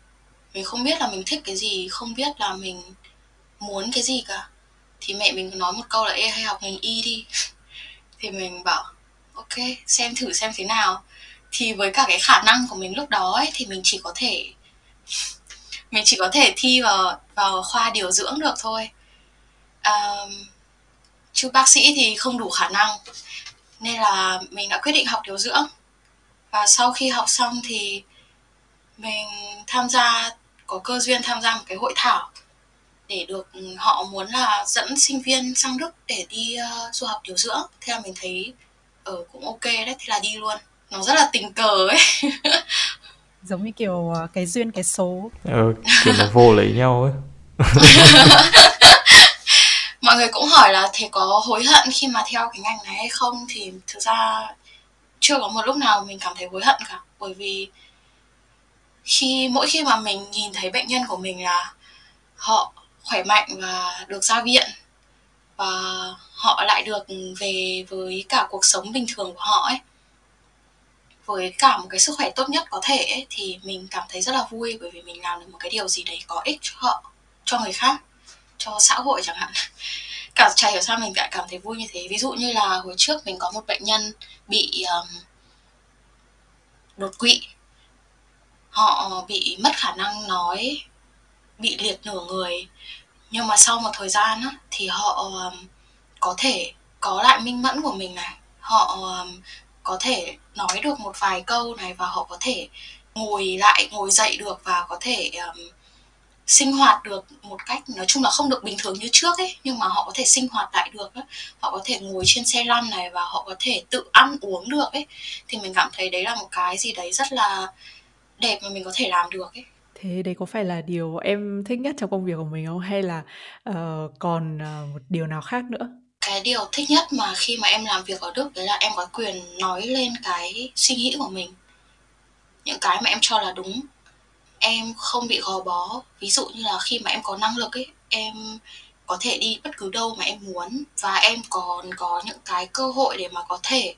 Mình không biết là mình thích cái gì không biết là mình muốn cái gì cả. Thì mẹ mình nói một câu là ê hay học ngành y đi. [LAUGHS] Thì mình bảo ok xem thử xem thế nào. Thì với cả cái khả năng của mình lúc đó ấy thì mình chỉ có thể [LAUGHS] mình chỉ có thể thi vào vào khoa điều dưỡng được thôi. Um, chứ bác sĩ thì không đủ khả năng nên là mình đã quyết định học điều dưỡng. Và sau khi học xong thì mình tham gia có cơ duyên tham gia một cái hội thảo để được họ muốn là dẫn sinh viên sang Đức để đi uh, du học điều dưỡng. Thế là mình thấy ở uh, cũng ok đấy thế là đi luôn. Nó rất là tình cờ ấy. [LAUGHS] Giống như kiểu ờ, cái duyên cái số. Ừ, kiểu là vô lấy nhau ấy [LAUGHS] [LAUGHS] mọi người cũng hỏi là thầy có hối hận khi mà theo cái ngành này hay không? Thì thực ra chưa có một lúc nào mình cảm thấy hối hận cả. Bởi vì khi mỗi khi mà mình nhìn thấy bệnh nhân của mình là họ khỏe mạnh và được ra viện và họ lại được về với cả cuộc sống bình thường của họ ấy với cả một cái sức khỏe tốt nhất có thể ấy, thì mình cảm thấy rất là vui bởi vì mình làm được một cái điều gì đấy có ích cho họ cho người khác cho xã hội chẳng hạn. Cả chả hiểu sao mình lại cảm thấy vui như thế. Ví dụ như là hồi trước mình có một bệnh nhân bị um, đột quỵ. Họ ờ, bị mất khả năng nói bị liệt nửa người. Nhưng mà sau một thời gian á, thì họ um, có thể có lại minh mẫn của mình này. Họ um, có thể nói được một vài câu này và họ có thể ngồi lại ngồi dậy được và có thể um, sinh hoạt được một cách nói chung là không được bình thường như trước ấy nhưng mà họ có thể sinh hoạt lại được ấy. họ có thể ngồi trên xe lăn này và họ có thể tự ăn uống được ấy thì mình cảm thấy đấy là một cái gì đấy rất là đẹp mà mình có thể làm được ấy Thế đấy có phải là điều em thích nhất trong công việc của mình không? Hay là uh, còn uh, một điều nào khác nữa? cái điều thích nhất mà khi mà em làm việc ở Đức đấy là em có quyền nói lên cái suy nghĩ của mình những cái mà em cho là đúng em không bị gò bó. Ví dụ như là khi mà em có năng lực ấy em có thể đi bất cứ đâu mà em muốn và em còn có những cái cơ hội để mà có thể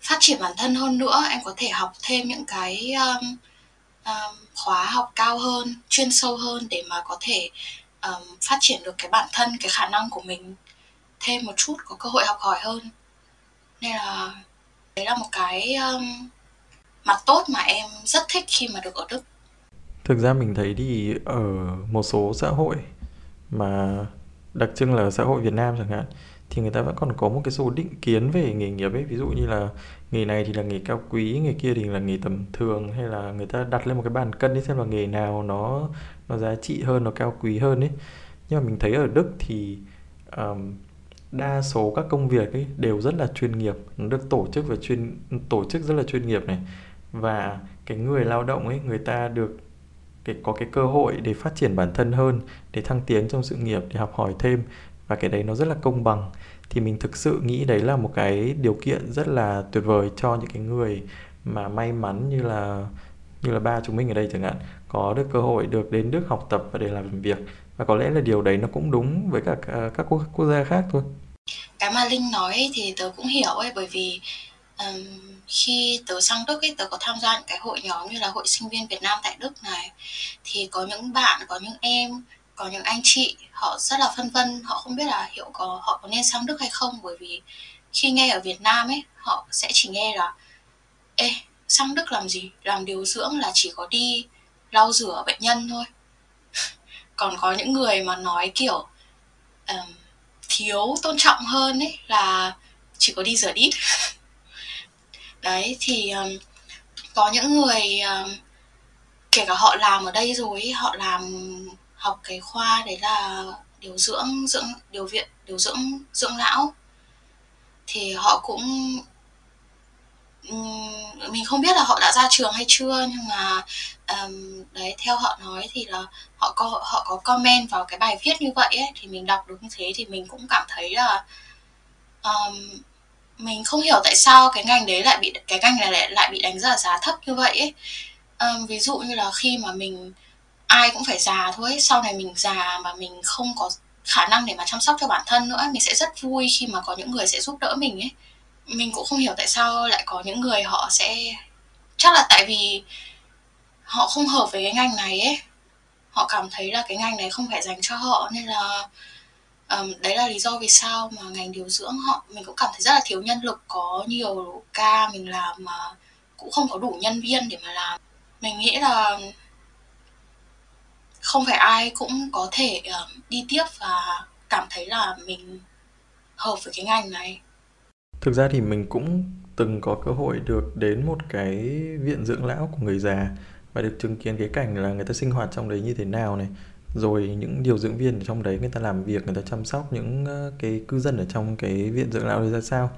phát triển bản thân hơn nữa. Em có thể học thêm những cái um, um, khóa học cao hơn chuyên sâu hơn để mà có thể um, phát triển được cái bản thân cái khả năng của mình thêm một chút có cơ hội học hỏi hơn. Nên là đấy là một cái um, mặt tốt mà em rất thích khi mà được ở Đức. Thực ra mình thấy thì ở một số xã hội mà đặc trưng là xã hội Việt Nam chẳng hạn thì người ta vẫn còn có một cái số định kiến về nghề nghiệp ấy. Ví dụ như là nghề này thì là nghề cao quý nghề kia thì là nghề tầm thường hay là người ta đặt lên một cái bàn cân đi xem là nghề nào nó nó giá trị hơn nó cao quý hơn ấy. Nhưng mà mình thấy ở Đức thì um, đa số các công việc ấy đều rất là chuyên nghiệp nó được tổ chức và chuyên tổ chức rất là chuyên nghiệp này. Và cái người lao động ấy người ta được cái có cái cơ hội để phát triển bản thân hơn để thăng tiến trong sự nghiệp để học hỏi thêm. Và cái đấy nó rất là công bằng. Thì mình thực sự nghĩ đấy là một cái điều kiện rất là tuyệt vời cho những cái người mà may mắn như là như là ba chúng mình ở đây chẳng hạn. Có được cơ hội được đến Đức học tập và để làm việc. Và có lẽ là điều đấy nó cũng đúng với cả à, các quốc, quốc gia khác thôi. Cái mà linh nói thì tớ cũng hiểu ấy bởi vì um, khi tớ sang Đức ấy tớ có tham gia những cái hội nhóm như là hội sinh viên Việt Nam tại Đức này. Thì có những bạn có những em có những anh chị họ rất là phân vân họ không biết là hiệu có họ có nên sang Đức hay không. Bởi vì khi nghe ở Việt Nam ấy họ sẽ chỉ nghe là ê sang Đức làm gì? Làm điều dưỡng là chỉ có đi lau rửa bệnh nhân thôi. [LAUGHS] Còn có những người mà nói kiểu um, thiếu tôn trọng hơn ấy là chỉ có đi rửa đít. [LAUGHS] đấy thì um, có những người um, kể cả họ làm ở đây rồi họ làm học cái khoa đấy là điều dưỡng dưỡng điều viện điều dưỡng dưỡng lão. Thì họ cũng mình không biết là họ đã ra trường hay chưa nhưng mà um, đấy theo họ nói thì là họ có họ có comment vào cái bài viết như vậy ấy thì mình đọc được như thế thì mình cũng cảm thấy là um, mình không hiểu tại sao cái ngành đấy lại bị cái ngành này lại lại bị đánh giá giá thấp như vậy ấy um, ví dụ như là khi mà mình ai cũng phải già thôi ấy. sau này mình già mà mình không có khả năng để mà chăm sóc cho bản thân nữa mình sẽ rất vui khi mà có những người sẽ giúp đỡ mình ấy mình cũng không hiểu tại sao lại có những người họ sẽ chắc là tại vì họ không hợp với cái ngành này ấy họ cảm thấy là cái ngành này không phải dành cho họ nên là um, đấy là lý do vì sao mà ngành điều dưỡng họ mình cũng cảm thấy rất là thiếu nhân lực có nhiều ca mình làm mà cũng không có đủ nhân viên để mà làm. Mình nghĩ là không phải ai cũng có thể um, đi tiếp và cảm thấy là mình hợp với cái ngành này. Thực ra thì mình cũng từng có cơ hội được đến một cái viện dưỡng lão của người già và được chứng kiến cái cảnh là người ta sinh hoạt trong đấy như thế nào này rồi những điều dưỡng viên ở trong đấy, người ta làm việc, người ta chăm sóc những ờ, cái cư dân ở trong cái viện dưỡng lão đấy ra sao?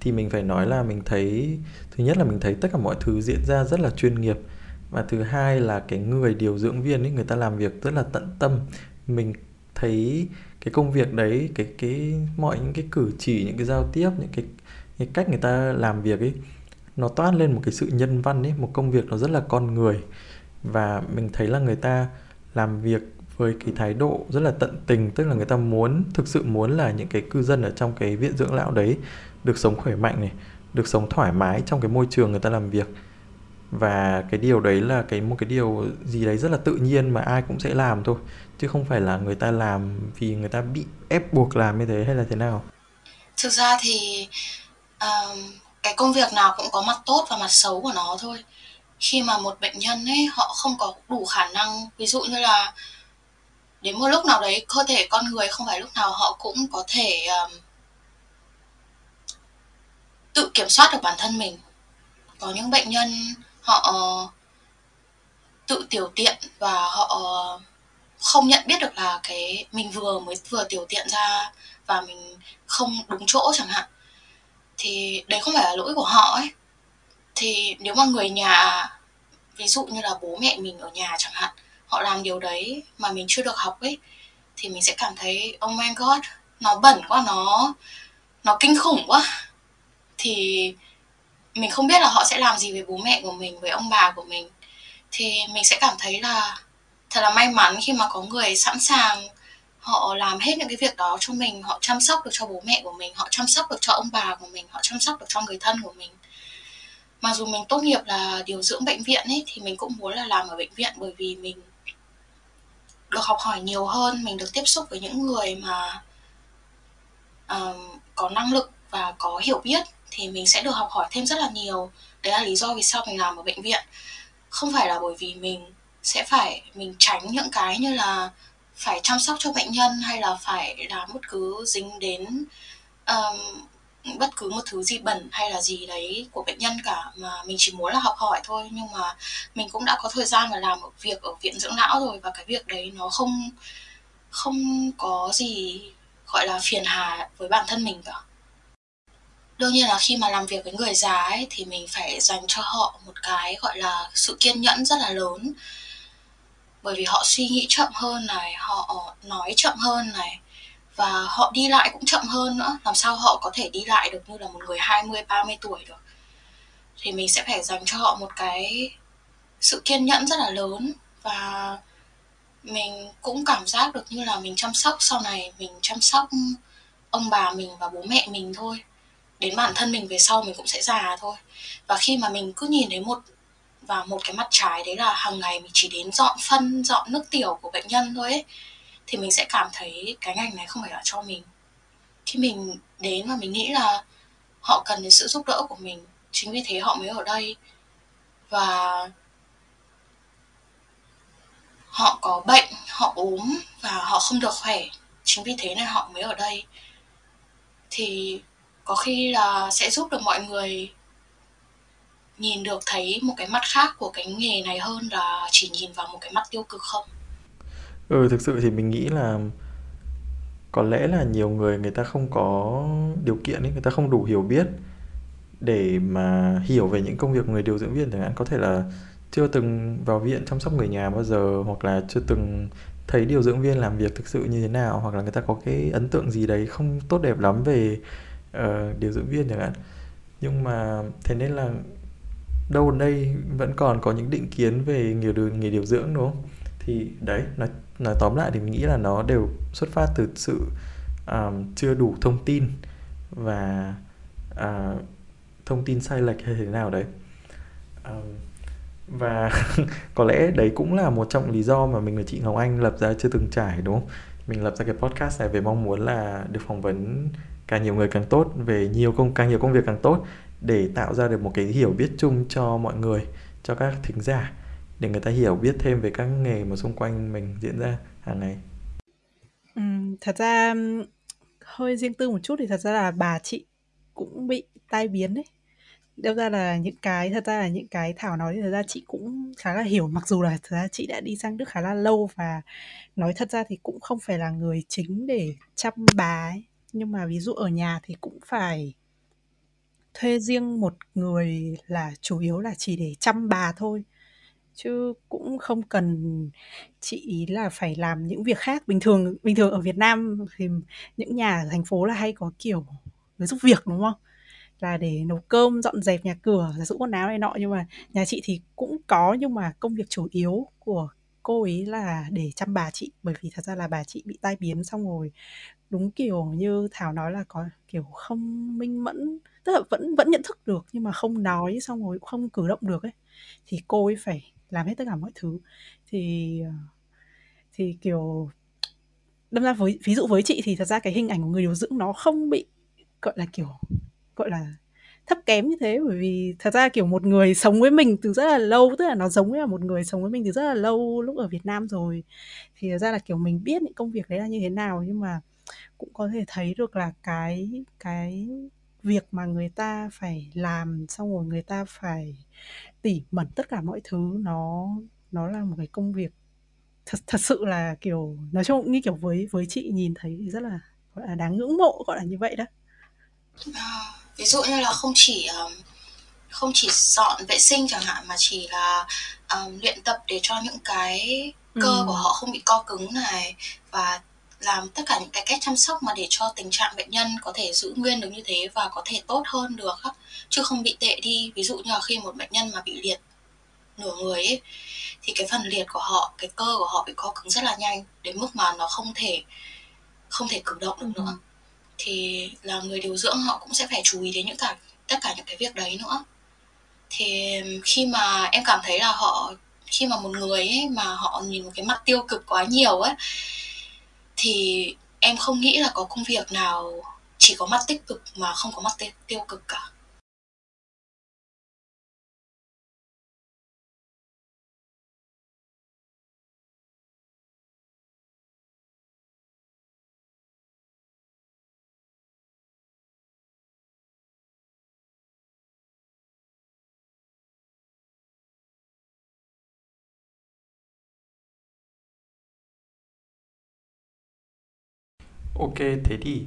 Thì mình phải nói là mình thấy, thứ nhất là mình thấy tất cả mọi thứ diễn ra rất là chuyên nghiệp. Và thứ hai là cái người điều dưỡng viên ấy, người ta làm việc rất là tận tâm. Mình thấy cái công việc đấy, cái cái, mọi những cái cử chỉ, những cái giao tiếp, những cái cái cách người ta làm việc ấy, nó toát lên một cái sự nhân văn ấy, một công việc nó rất là con người. Và mình thấy là người ta làm việc với cái thái độ rất là tận tình tức là người ta muốn thực sự muốn là những cái cư dân ở trong cái viện dưỡng lão đấy được sống khỏe mạnh này được sống thoải mái trong cái môi trường người ta làm việc. Và cái điều đấy là cái một cái điều gì đấy rất là tự nhiên mà ai cũng sẽ làm thôi chứ không phải là người ta làm vì người ta bị ép buộc làm như thế hay là thế nào. Thực ra thì uh, cái công việc nào cũng có mặt tốt và mặt xấu của nó thôi. Khi mà một bệnh nhân ấy họ không có đủ khả năng ví dụ như là đến một lúc nào đấy cơ thể con người không phải lúc nào họ cũng có thể um, tự kiểm soát được bản thân mình. Có những bệnh nhân họ tự tiểu tiện và họ không nhận biết được là cái mình vừa mới vừa tiểu tiện ra và mình không đúng chỗ chẳng hạn. Thì đấy không phải là lỗi của họ ấy. Thì nếu mà người nhà ví dụ như là bố mẹ mình ở nhà chẳng hạn họ làm điều đấy mà mình chưa được học ấy, thì mình sẽ cảm thấy oh my god, nó bẩn quá, nó nó kinh khủng quá. Thì mình không biết là họ sẽ làm gì với bố mẹ của mình, với ông bà của mình. Thì mình sẽ cảm thấy là thật là may mắn khi mà có người sẵn sàng họ làm hết những cái việc đó cho mình, họ chăm sóc được cho bố mẹ của mình, họ chăm sóc được cho ông bà của mình, họ chăm sóc được cho người thân của mình. Mặc dù mình tốt nghiệp là điều dưỡng bệnh viện ấy, thì mình cũng muốn là làm ở bệnh viện bởi vì mình được học hỏi nhiều hơn mình được tiếp xúc với những người mà um, có năng lực và có hiểu biết thì mình sẽ được học hỏi thêm rất là nhiều. Đấy là lý do vì sao mình làm ở bệnh viện. Không phải là bởi vì mình sẽ phải mình tránh những cái như là phải chăm sóc cho bệnh nhân hay là phải làm bất cứ dính đến um, bất cứ một thứ gì bẩn hay là gì đấy của bệnh nhân cả, mà mình chỉ muốn là học hỏi thôi. Nhưng mà mình cũng đã có thời gian và làm việc ở viện dưỡng lão rồi, và cái việc đấy nó không không có gì gọi là phiền hà với bản thân mình cả. Đương nhiên là khi mà làm việc với người già ấy, thì mình phải dành cho họ một cái gọi là sự kiên nhẫn rất là lớn. Bởi vì họ suy nghĩ chậm hơn này, họ nói chậm hơn này và họ đi lại cũng chậm hơn nữa. Làm sao họ có thể đi lại được như là một người 20 30 tuổi được. Thì mình sẽ phải dành cho họ một cái sự kiên nhẫn rất là lớn. Và mình cũng cảm giác được như là mình chăm sóc sau này, mình chăm sóc ông bà mình và bố mẹ mình thôi. Đến bản thân mình về sau mình cũng sẽ già thôi. Và khi mà mình cứ nhìn thấy một và một cái mặt trái đấy là hàng ngày mình chỉ đến dọn phân, dọn nước tiểu của bệnh nhân thôi ấy thì mình sẽ cảm thấy cái ngành này không phải là cho mình. Khi mình đến và mình nghĩ là họ cần đến sự giúp đỡ của mình, chính vì thế họ mới ở đây. Và họ có bệnh, họ ốm và họ không được khỏe, chính vì thế nên họ mới ở đây. Thì có khi là sẽ giúp được mọi người nhìn được, thấy một cái mặt khác của cái nghề này hơn là chỉ nhìn vào một cái mặt tiêu cực không? Ừ thực sự thì mình nghĩ là có lẽ là nhiều người người ta không có điều kiện ấy người ta không đủ hiểu biết để mà hiểu về những công việc người điều dưỡng viên chẳng hạn. Có thể là chưa từng vào viện chăm sóc người nhà bao giờ hoặc là chưa từng thấy điều dưỡng viên làm việc thực sự như thế nào hoặc là người ta có cái ấn tượng gì đấy không tốt đẹp lắm về uh, điều dưỡng viên chẳng hạn. Nhưng mà thế nên là đâu đây vẫn còn có những định kiến về nghề điều, nghề điều dưỡng đúng không? Thì đấy nó nói tóm lại thì mình nghĩ là nó đều xuất phát từ sự um, chưa đủ thông tin và uh, thông tin sai lệch hay thế nào đấy um, và [LAUGHS] có lẽ đấy cũng là một trong lý do mà mình và chị Ngọc Anh lập ra chưa từng trải đúng không? Mình lập ra cái podcast này với mong muốn là được phỏng vấn càng nhiều người càng tốt về nhiều công càng nhiều công việc càng tốt để tạo ra được một cái hiểu biết chung cho mọi người, cho các thính giả để người ta hiểu biết thêm về các nghề mà xung quanh mình diễn ra hàng ngày. Ừ, thật ra hơi riêng tư một chút thì thật ra là bà chị cũng bị tai biến đấy. Đâu ra là những cái thật ra là những cái thảo nói thì thật ra chị cũng khá là hiểu mặc dù là thật ra chị đã đi sang đức khá là lâu và nói thật ra thì cũng không phải là người chính để chăm bà ấy. Nhưng mà ví dụ ở nhà thì cũng phải thuê riêng một người là chủ yếu là chỉ để chăm bà thôi chứ cũng không cần chị ý là phải làm những việc khác. Bình thường bình thường ở Việt Nam thì những nhà ở thành phố là hay có kiểu người giúp việc, đúng không? Là để nấu cơm, dọn dẹp nhà cửa giặt giũ quần áo này nọ. Nhưng mà nhà chị thì cũng có, nhưng mà công việc chủ yếu của cô ấy là để chăm bà chị. Bởi vì thật ra là bà chị bị tai biến xong rồi, đúng kiểu như thảo nói là có kiểu không minh mẫn, tức là vẫn vẫn nhận thức được nhưng mà không nói, xong rồi cũng không cử động được ấy. Thì cô ấy phải làm hết tất cả mọi thứ. Thì ờ, thì, kiểu, đâm ra với, ví dụ với chị thì thật ra cái hình ảnh của người điều dưỡng nó không bị, gọi là, kiểu, gọi là, thấp kém như thế. Bởi vì thật ra, kiểu, một người sống với mình từ rất là lâu, tức là nó giống như là một người sống với mình từ rất là lâu lúc ở Việt Nam rồi. Thì thật ra là, kiểu, mình biết những công việc đấy là như thế nào, nhưng mà cũng có thể thấy được là cái cái việc mà người ta phải làm, xong rồi người ta phải tỉ mẩn tất cả mọi thứ nó nó là một cái công việc thật thật sự là kiểu nói chung như kiểu với với chị nhìn thấy rất là gọi là đáng ngưỡng mộ gọi là như vậy đó à, ví dụ như là không chỉ không chỉ dọn vệ sinh chẳng hạn mà chỉ là um, luyện tập để cho những cái cơ ừ. của họ không bị co cứng này và làm tất cả những cái cách chăm sóc mà để cho tình trạng bệnh nhân có thể giữ nguyên được như thế và có thể tốt hơn được chứ không bị tệ đi. Ví dụ như là khi một bệnh nhân mà bị liệt nửa người ấy thì cái phần liệt của họ cái cơ của họ bị co cứng rất là nhanh đến mức mà nó không thể không thể cử động được nữa. Ừ. thì là người điều dưỡng họ cũng sẽ phải chú ý đến những cả tất cả những cái việc đấy nữa. Thì khi mà em cảm thấy là họ khi mà một người ấy mà họ nhìn một cái mặt tiêu cực quá nhiều ấy thì em không nghĩ là có công việc nào chỉ có mặt tích cực mà không có mặt tiêu cực cả. Ok, thế thì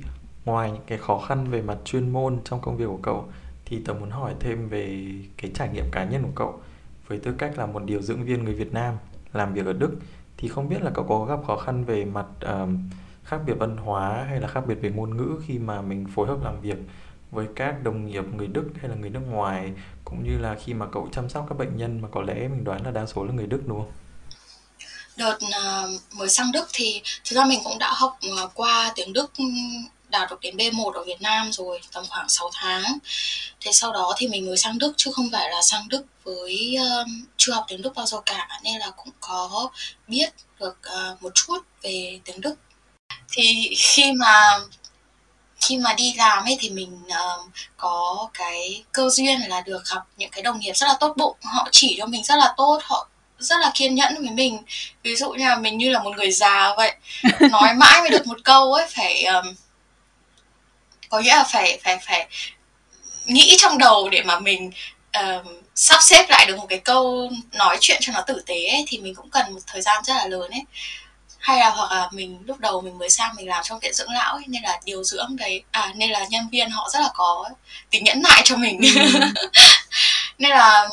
ngoài những cái khó khăn về mặt chuyên môn trong công việc của cậu thì tớ muốn hỏi thêm về cái trải nghiệm cá nhân của cậu với tư cách là một điều dưỡng viên người Việt Nam làm việc ở Đức thì không biết là cậu có gặp khó khăn về mặt um, khác biệt văn hóa hay là khác biệt về ngôn ngữ khi mà mình phối hợp làm việc với các đồng nghiệp người Đức hay là người nước ngoài cũng như là khi mà cậu chăm sóc các bệnh nhân mà có lẽ mình đoán là đa số là người Đức đúng không? Đợt à, mới sang Đức thì thực ra mình cũng đã học à, qua tiếng Đức ừ, đạt được đến B1 ở Việt Nam rồi tầm khoảng 6 tháng. Thế sau đó thì mình mới sang Đức chứ không phải là sang Đức với uh, chưa học tiếng Đức bao giờ cả nên là cũng có biết được uh, một chút về tiếng Đức. Thì khi mà khi mà đi làm ấy thì mình uh, có cái cơ duyên là được gặp những cái đồng nghiệp rất là tốt bụng họ chỉ cho mình rất là tốt họ rất là kiên nhẫn với mình. Ví dụ như là mình như là một người già vậy nói mãi mới được một câu ấy phải um, có nghĩa là phải phải phải nghĩ trong đầu để mà mình uh, sắp xếp lại được một cái câu nói chuyện cho nó tử tế ấy, thì mình cũng cần một thời gian rất là lớn ấy. Hay là hoặc là mình lúc đầu mình mới sang mình làm trong viện dưỡng lão ấy, nên là điều dưỡng đấy à nên là nhân viên họ rất là có tính nhẫn nại cho mình. Ừ. [LAUGHS] nên là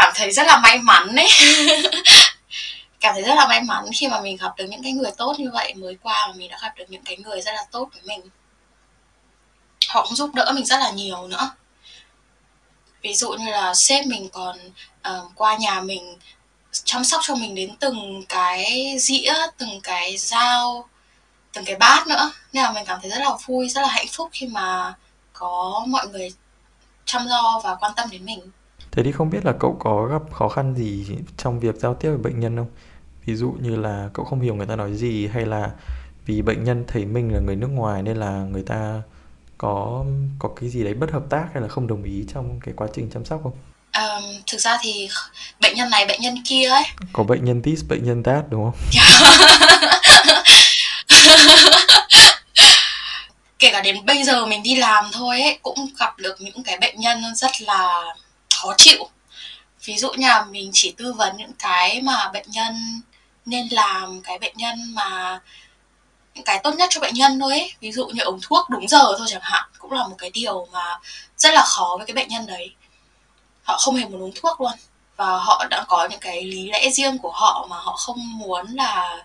cảm thấy rất là may mắn đấy [LAUGHS] cảm thấy rất là may mắn khi mà mình gặp được những cái người tốt như vậy mới qua mà mình đã gặp được những cái người rất là tốt với mình. Họ cũng giúp đỡ mình rất là nhiều nữa. Ví dụ như là sếp mình còn uh, qua nhà mình chăm sóc cho mình đến từng cái dĩa từng cái dao từng cái bát nữa. Nên là mình cảm thấy rất là vui rất là hạnh phúc khi mà có mọi người chăm lo và quan tâm đến mình. Thế thì không biết là cậu có gặp khó khăn gì trong việc giao tiếp với bệnh nhân không? Ví dụ như là cậu không hiểu người ta nói gì hay là vì bệnh nhân thấy mình là người nước ngoài nên là người ta có có cái gì đấy bất hợp tác hay là không đồng ý trong cái quá trình chăm sóc không? Um, thực ra thì bệnh nhân này bệnh nhân kia ấy có bệnh nhân this bệnh nhân that đúng không? [LAUGHS] kể cả đến bây giờ mình đi làm thôi ấy cũng gặp được những cái bệnh nhân rất là khó chịu ví dụ như là mình chỉ tư vấn những cái mà bệnh nhân nên làm cái bệnh nhân mà những cái tốt nhất cho bệnh nhân thôi ấy. ví dụ như uống thuốc đúng giờ thôi chẳng hạn cũng là một cái điều mà rất là khó với cái bệnh nhân đấy họ không hề muốn uống thuốc luôn và họ đã có những cái lý lẽ riêng của họ mà họ không muốn là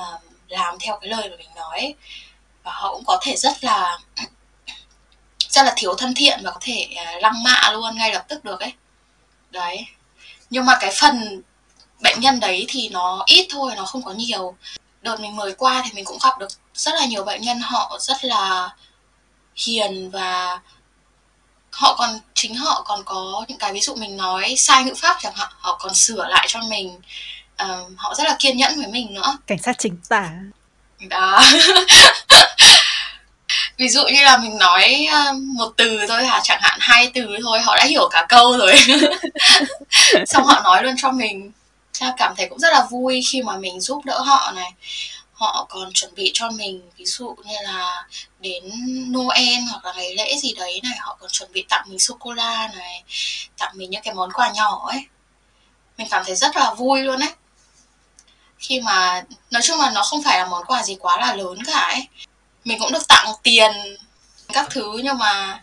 uh, làm theo cái lời mà mình nói ấy. và họ cũng có thể rất là rất là thiếu thân thiện và có thể à, lăng mạ luôn ngay lập tức được ấy. Đấy. Nhưng mà cái phần bệnh nhân đấy thì nó ít thôi nó không có nhiều. Đợt mình mới qua thì mình cũng gặp được rất là nhiều bệnh nhân họ rất là hiền và họ còn chính họ còn có những cái ví dụ mình nói sai ngữ pháp chẳng hạn họ còn sửa lại cho mình. Uh, họ rất là kiên nhẫn với mình nữa. Cảnh sát chính tả. Đó [LAUGHS] ví dụ như là mình nói ờ, một từ thôi hả? Chẳng hạn hai từ thôi, họ đã hiểu cả câu rồi. [LAUGHS] Xong họ nói luôn cho mình. Cha cảm thấy cũng rất là vui khi mà mình giúp đỡ họ này. Họ còn chuẩn bị cho mình, ví dụ như là đến Noel hoặc là ngày lễ gì đấy này, họ còn chuẩn bị tặng mình sô cô la này, tặng mình những cái món quà nhỏ ấy. Mình cảm thấy rất là vui luôn ấy. Khi mà, nói chung là nó không phải là món quà gì quá là lớn cả ấy mình cũng được tặng tiền các thứ nhưng mà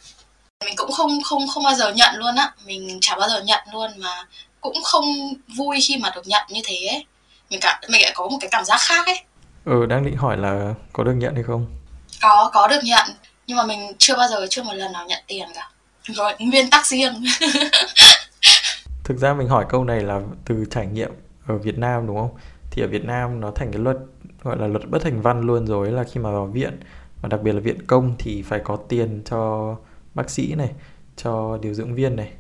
mình cũng không không không bao giờ nhận luôn á. Mình chả bao giờ nhận luôn mà cũng không vui khi mà được nhận như thế ấy. Mình cảm mình lại có một cái cảm giác khác ấy. Ừ đang định hỏi là có được nhận hay không? Có có được nhận. Nhưng mà mình chưa bao giờ chưa một lần nào nhận tiền cả. Rồi nguyên tắc riêng. [LAUGHS] Thực ra mình hỏi câu này là từ trải nghiệm ở Việt Nam đúng không? Thì ở Việt Nam nó thành cái luật gọi là luật bất thành văn luôn rồi là khi mà vào viện và đặc biệt là viện công thì phải có tiền cho bác sĩ này, cho điều dưỡng viên này.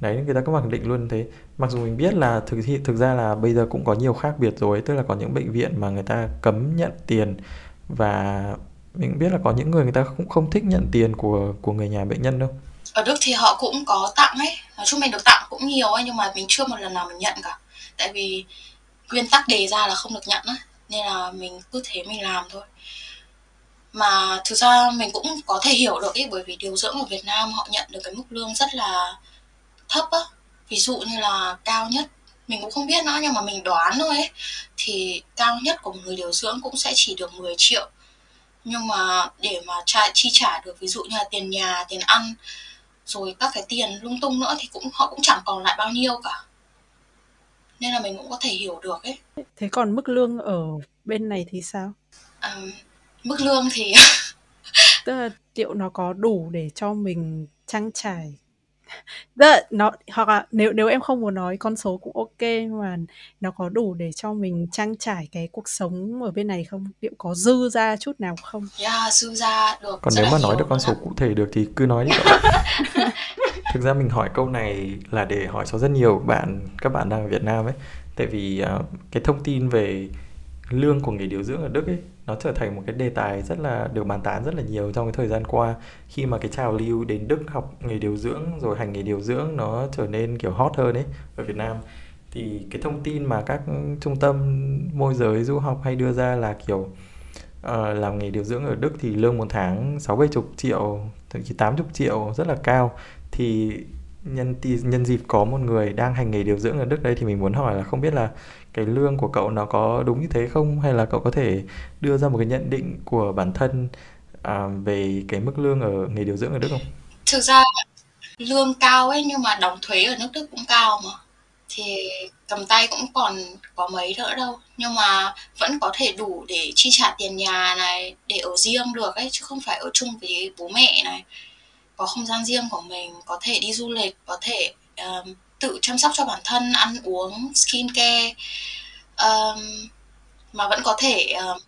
Đấy, người ta có mặc định luôn thế. Mặc dù mình biết là thực thực ra là bây giờ cũng có nhiều khác biệt rồi, tức là có những bệnh viện mà người ta cấm nhận tiền và mình biết là có những người người ta cũng không thích nhận tiền của của người nhà bệnh nhân đâu. Ở Đức thì họ cũng có tặng ấy. Nói chung mình được tặng cũng nhiều ấy, nhưng mà mình chưa một lần nào mình nhận cả. Tại vì nguyên tắc đề ra là không được nhận á, nên là mình cứ thế mình làm thôi mà thực ra mình cũng có thể hiểu được ấy bởi vì điều dưỡng ở Việt Nam họ nhận được cái mức lương rất là thấp á. Ví dụ như là cao nhất mình cũng không biết nữa nhưng mà mình đoán thôi ấy thì cao nhất của một người điều dưỡng cũng sẽ chỉ được 10 triệu. Nhưng mà để mà trả, chi trả được ví dụ như là tiền nhà tiền ăn rồi các cái tiền lung tung nữa thì cũng họ cũng chẳng còn lại bao nhiêu cả. Nên là mình cũng có thể hiểu được ấy. Thế còn mức lương ở bên này thì sao? À, mức lương thì [LAUGHS] tức là liệu nó có đủ để cho mình trang trải Tức là nó hoặc là nếu nếu em không muốn nói con số cũng ok nhưng mà nó có đủ để cho mình trang trải cái cuộc sống ở bên này không? Liệu có dư ra chút nào không? Yeah, dư ra được. Còn nếu mà nói được con số cụ thể được thì cứ nói đi. [LAUGHS] Thực ra mình hỏi câu này là để hỏi cho rất nhiều bạn các bạn đang ở Việt Nam ấy. Tại vì uh, cái thông tin về lương của người điều dưỡng ở Đức ấy nó trở thành một cái đề tài rất là được bàn tán rất là nhiều trong cái thời gian qua. Khi mà cái trào lưu đến Đức học nghề điều dưỡng rồi hành nghề điều dưỡng nó trở nên kiểu hot hơn ấy ở Việt Nam thì cái thông tin mà các trung tâm môi giới du học hay đưa ra là kiểu uh, làm nghề điều dưỡng ở Đức thì lương một tháng sáu bảy chục triệu thậm chí tám chục triệu rất là cao. Thì nhân nhân dịp có một người đang hành nghề điều dưỡng ở Đức đây thì mình muốn hỏi là không biết là cái lương của cậu nó có đúng như thế không? Hay là cậu có thể đưa ra một cái nhận định của bản thân à, về cái mức lương ở nghề điều dưỡng ở Đức không? Thực ra lương cao ấy nhưng mà đóng thuế ở nước Đức cũng cao mà. Thì cầm tay cũng còn có mấy nữa đâu. Nhưng mà vẫn có thể đủ để chi trả tiền nhà này để ở riêng được ấy chứ không phải ở chung với bố mẹ này. Có không gian riêng của mình có thể đi du lịch có thể um, tự chăm sóc cho bản thân ăn uống skin care um, mà vẫn có thể uh,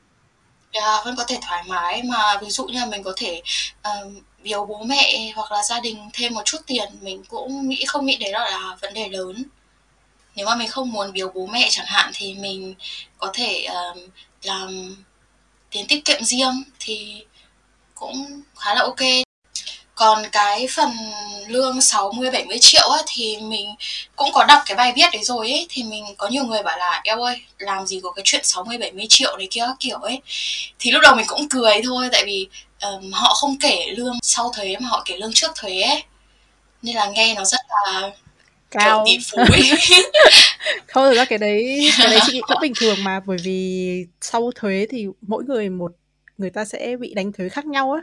yeah, dạ, vẫn có thể thoải mái. Mà ví dụ như là mình có thể um, biếu bố mẹ hoặc là gia đình thêm một chút tiền mình cũng nghĩ không nghĩ đấy là vấn đề lớn. Nếu mà mình không muốn biếu bố mẹ chẳng hạn thì mình có thể um, làm tiền tiết kiệm riêng thì cũng khá là ok còn cái phần lương 60 70 triệu ấy thì mình cũng có đọc cái bài viết đấy rồi ấy thì mình có nhiều người bảo là eo ơi làm gì có cái chuyện 60 70 triệu này kia kiểu ấy. Thì lúc đầu mình cũng cười thôi tại vì um, họ không kể lương sau thuế mà họ kể lương trước thuế ấy. Nên là nghe nó rất là cao. tỷ phú [LAUGHS] không thực ra cái đấy cái đấy chị nghĩ cũng bình thường mà bởi vì sau thuế thì mỗi người một người ta sẽ bị đánh thuế khác nhau á.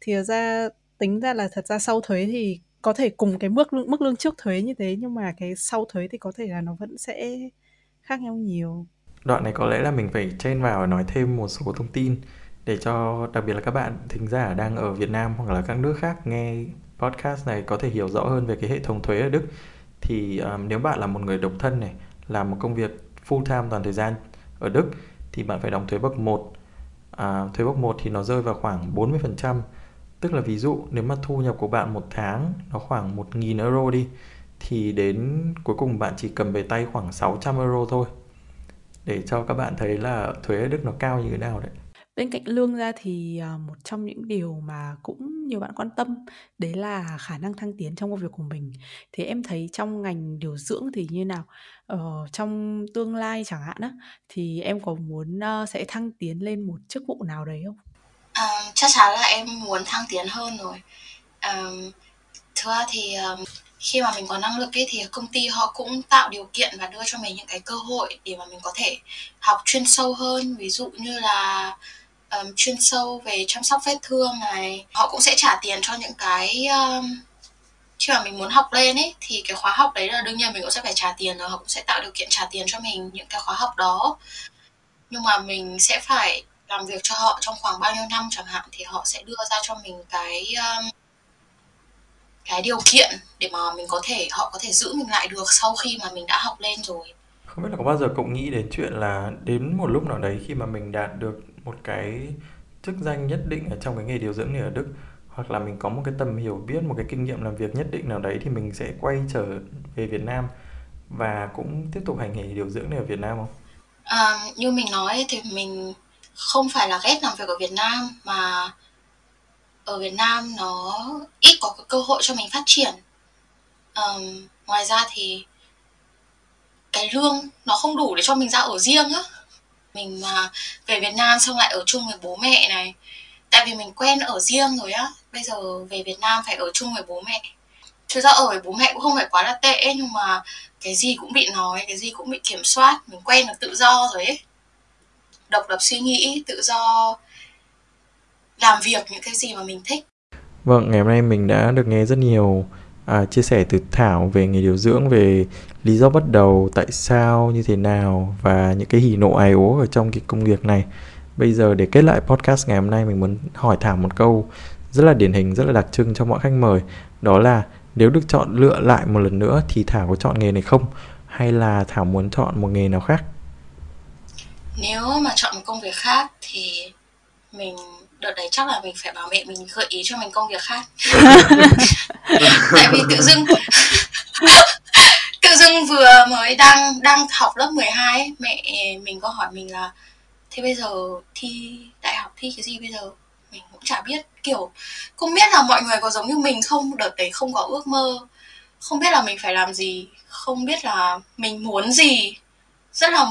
Thì ra tính ra là thật ra sau thuế thì có thể cùng cái mức mức lương trước thuế như thế nhưng mà cái sau thuế thì có thể là nó vẫn sẽ khác nhau nhiều. Đoạn này có lẽ là mình phải chen vào nói thêm một số thông tin để cho đặc biệt là các bạn thính giả đang ở Việt Nam hoặc là các nước khác nghe podcast này có thể hiểu rõ hơn về cái hệ thống thuế ở Đức. Thì um, nếu bạn là một người độc thân này làm một công việc full time toàn thời gian ở Đức thì bạn phải đóng thuế bậc 1 à, thuế bậc 1 thì nó rơi vào khoảng 40% Tức là ví dụ nếu mà thu nhập của bạn một tháng nó khoảng 1.000 euro đi thì đến cuối cùng bạn chỉ cầm về tay khoảng 600 euro thôi để cho các bạn thấy là thuế ở Đức nó cao như thế nào đấy. Bên cạnh lương ra thì à, một trong những điều mà cũng nhiều bạn quan tâm đấy là khả năng thăng tiến trong công việc của mình. Thì em thấy trong ngành điều dưỡng thì như nào? Ờ, trong tương lai chẳng hạn á thì em có muốn uh, sẽ thăng tiến lên một chức vụ nào đấy không? Chắc chắn là em muốn thăng tiến hơn rồi. Ờm, thực ra thì, ờm, khi mà mình có năng lực ấy thì công ty họ cũng tạo điều kiện và đưa cho mình những cái cơ hội để mà mình có thể học chuyên sâu hơn. Ví dụ như là um, chuyên sâu về chăm sóc vết thương này. Họ cũng sẽ trả tiền cho những cái um, khi mà mình muốn học lên ấy thì cái khóa học đấy là đương nhiên mình cũng sẽ phải trả tiền rồi. Họ cũng sẽ tạo điều kiện trả tiền cho mình những cái khóa học đó. Nhưng mà mình sẽ phải làm việc cho họ trong khoảng bao nhiêu năm chẳng hạn thì họ sẽ đưa ra cho mình cái um, cái điều kiện để mà mình có thể họ có thể giữ mình lại được sau khi mà mình đã học lên rồi không biết là có bao giờ cậu nghĩ đến chuyện là đến một lúc nào đấy khi mà mình đạt được một cái chức danh nhất định ở trong cái nghề điều dưỡng này ở Đức hoặc là mình có một cái tầm hiểu biết một cái kinh nghiệm làm việc nhất định nào đấy thì mình sẽ quay trở về Việt Nam và cũng tiếp tục hành nghề điều dưỡng này ở Việt Nam không? À, như mình nói thì mình không phải là ghét làm việc ở Việt Nam mà ở Việt Nam nó ít có cơ hội cho mình phát triển. Um, ngoài ra thì cái lương nó không đủ để cho mình ra ở riêng á. Mình mà về Việt Nam xong lại ở chung với bố mẹ này. Tại vì mình quen ở riêng rồi á. Bây giờ về Việt Nam phải ở chung với bố mẹ. Thực ra ở với bố mẹ cũng không phải quá là tệ nhưng mà cái gì cũng bị nói cái gì cũng bị kiểm soát. Mình quen được tự do rồi ấy độc lập suy nghĩ tự do làm việc những cái gì mà mình thích. Vâng ngày hôm nay mình đã được nghe rất nhiều à, chia sẻ từ Thảo về nghề điều dưỡng về lý do bắt đầu tại sao như thế nào và những cái hỉ nộ ai ố ở trong cái công việc này. Bây giờ để kết lại podcast ngày hôm nay mình muốn hỏi Thảo một câu rất là điển hình rất là đặc trưng cho mọi khách mời. Đó là nếu được chọn lựa lại một lần nữa thì Thảo có chọn nghề này không? Hay là Thảo muốn chọn một nghề nào khác? Nếu mà chọn một công việc khác thì mình đợt đấy chắc là mình phải bảo mẹ mình gợi ý cho mình công việc khác. [LAUGHS] Tại vì tự dưng [LAUGHS] tự dưng vừa mới đang đang học lớp 12 ấy, mẹ mình có hỏi mình là thế bây giờ thi đại học thi cái gì bây giờ? Mình cũng chả biết kiểu không biết là mọi người có giống như mình không? Đợt đấy không có ước mơ không biết là mình phải làm gì không biết là mình muốn gì. Rất là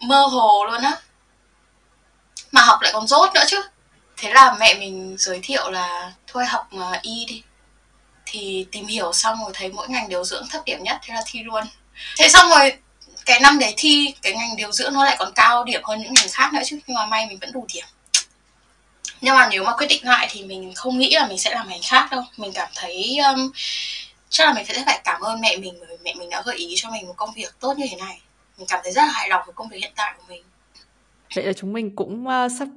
mơ hồ luôn á. Mà học lại còn dốt nữa chứ. Thế là mẹ mình giới thiệu là thôi học ờ, y đi. Thì tìm hiểu xong rồi thấy mỗi ngành điều dưỡng thấp điểm nhất thế là thi luôn. Thế xong rồi cái năm đấy thi cái ngành điều dưỡng nó lại còn cao điểm hơn những ngành khác nữa chứ nhưng mà may mình vẫn đủ điểm. Nhưng mà nếu mà quyết định lại thì mình không nghĩ là mình sẽ làm ngành khác đâu. Mình cảm thấy um, chắc là mình sẽ phải cảm ơn mẹ mình bởi mẹ mình đã gợi ý cho mình một công việc tốt như thế này mình cảm thấy rất là hài lòng với công việc hiện tại của mình Vậy là chúng mình cũng uh, sắp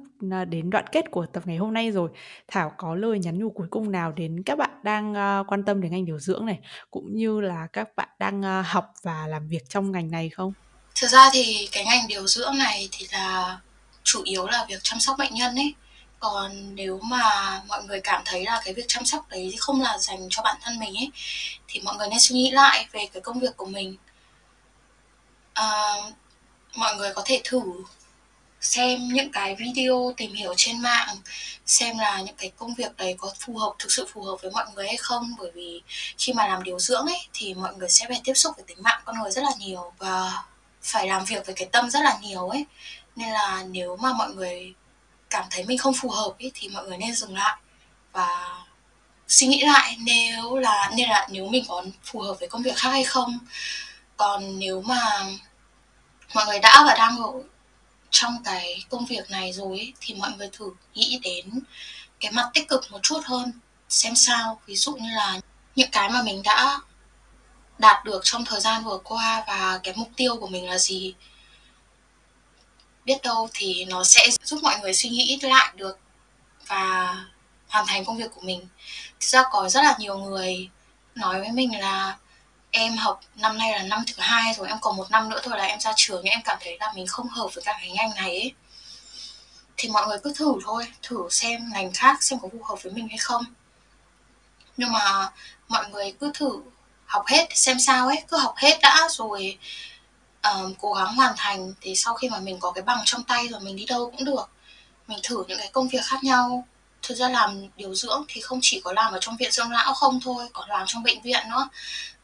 đến đoạn kết của tập ngày hôm nay rồi. Thảo có lời nhắn nhủ cuối cùng nào đến các bạn đang uh, quan tâm đến ngành điều dưỡng này, cũng như là các bạn đang uh, học và làm việc trong ngành này không? Thực ra thì cái ngành điều dưỡng này thì là chủ yếu là việc chăm sóc bệnh nhân ấy. Còn nếu mà mọi người cảm thấy là cái việc chăm sóc đấy không là dành cho bản thân mình ấy thì mọi người nên suy nghĩ lại về cái công việc của mình uh, mọi người có thể thử xem những cái video tìm hiểu trên mạng xem là những cái công việc đấy có phù hợp thực sự phù hợp với mọi người hay không. Bởi vì khi mà làm điều dưỡng ấy thì mọi người sẽ phải tiếp xúc với tính mạng con người rất là nhiều và phải làm việc với cái tâm rất là nhiều ấy. Nên là nếu mà mọi người cảm thấy mình không phù hợp ấy thì mọi người nên dừng lại và suy nghĩ lại nếu là nên là nếu mình có phù hợp với công việc khác hay không còn nếu mà mọi người đã và đang ở trong cái công việc này rồi ấy, thì mọi người thử nghĩ đến cái mặt tích cực một chút hơn xem sao. Ví dụ như là những cái mà mình đã đạt được trong thời gian vừa qua và cái mục tiêu của mình là gì biết đâu thì nó sẽ giúp mọi người suy nghĩ lại được và hoàn thành công việc của mình. Thực ra có rất là nhiều người nói với mình là em học năm nay là năm thứ hai rồi em còn một năm nữa thôi là em ra trường nhưng em cảm thấy là mình không hợp với cả cái ngành này ấy. Thì mọi người cứ thử thôi thử xem ngành khác xem có phù hợp với mình hay không. Nhưng mà mọi người cứ thử học hết xem sao ấy cứ học hết đã rồi uh, cố gắng hoàn thành thì sau khi mà mình có cái bằng trong tay rồi mình đi đâu cũng được. Mình thử những cái công việc khác nhau. Thực ra làm điều dưỡng thì không chỉ có làm ở trong viện dưỡng lão không thôi còn làm trong bệnh viện nữa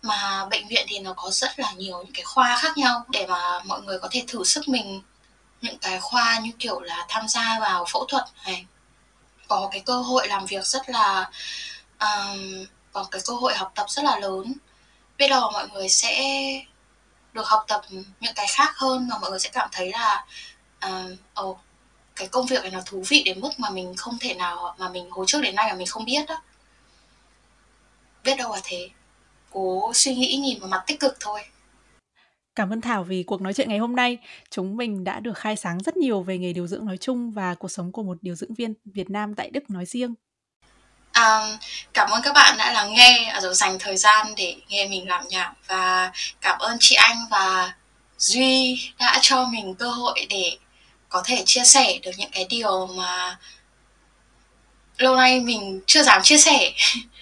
mà bệnh viện thì nó có rất là nhiều những cái khoa khác nhau để mà mọi người có thể thử sức mình. Những cái khoa như kiểu là tham gia vào phẫu thuật này. Có cái cơ hội làm việc rất là um, có cái cơ hội học tập rất là lớn. Biết đâu mọi người sẽ được học tập những cái khác hơn và mọi người sẽ cảm thấy là uh, oh, cái công việc này nó thú vị đến mức mà mình không thể nào mà mình hồi trước đến nay mà mình không biết đó biết đâu là thế cố suy nghĩ nhìn vào mặt tích cực thôi Cảm ơn Thảo vì cuộc nói chuyện ngày hôm nay. Chúng mình đã được khai sáng rất nhiều về nghề điều dưỡng nói chung và cuộc sống của một điều dưỡng viên Việt Nam tại Đức nói riêng. À, cảm ơn các bạn đã lắng nghe rồi dành thời gian để nghe mình làm nhảm và cảm ơn chị Anh và Duy đã cho mình cơ hội để có thể chia sẻ được những cái điều mà lâu nay mình chưa dám chia sẻ. [LAUGHS]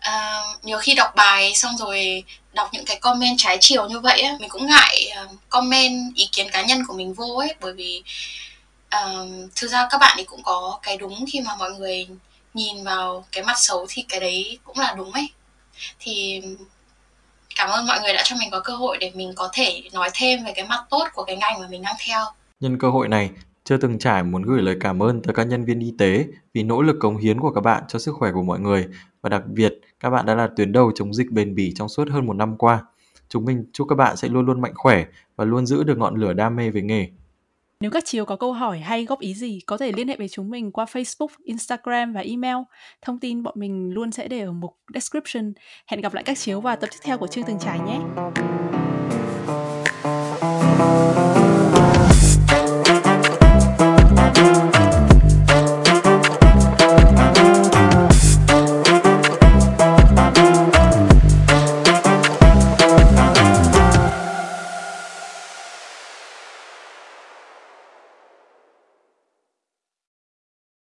À, nhiều khi đọc bài xong rồi đọc những cái comment trái chiều như vậy ấy, mình cũng ngại uh, comment ý kiến cá nhân của mình vô ấy bởi vì uh, thực ra các bạn ấy cũng có cái đúng khi mà mọi người nhìn vào cái mặt xấu thì cái đấy cũng là đúng ấy. Thì cảm ơn mọi người đã cho mình có cơ hội để mình có thể nói thêm về cái mặt tốt của cái ngành mà mình đang theo. Nhân cơ hội này chưa từng trải muốn gửi lời cảm ơn tới các nhân viên y tế vì nỗ lực cống hiến của các bạn cho sức khỏe của mọi người và đặc biệt các bạn đã là tuyến đầu chống dịch bền bỉ trong suốt hơn một năm qua. Chúng mình chúc các bạn sẽ luôn luôn mạnh khỏe và luôn giữ được ngọn lửa đam mê về nghề. Nếu các chiếu có câu hỏi hay góp ý gì, có thể liên hệ với chúng mình qua Facebook, Instagram và email. Thông tin bọn mình luôn sẽ để ở mục description. Hẹn gặp lại các chiếu vào tập tiếp theo của chương từng trải nhé.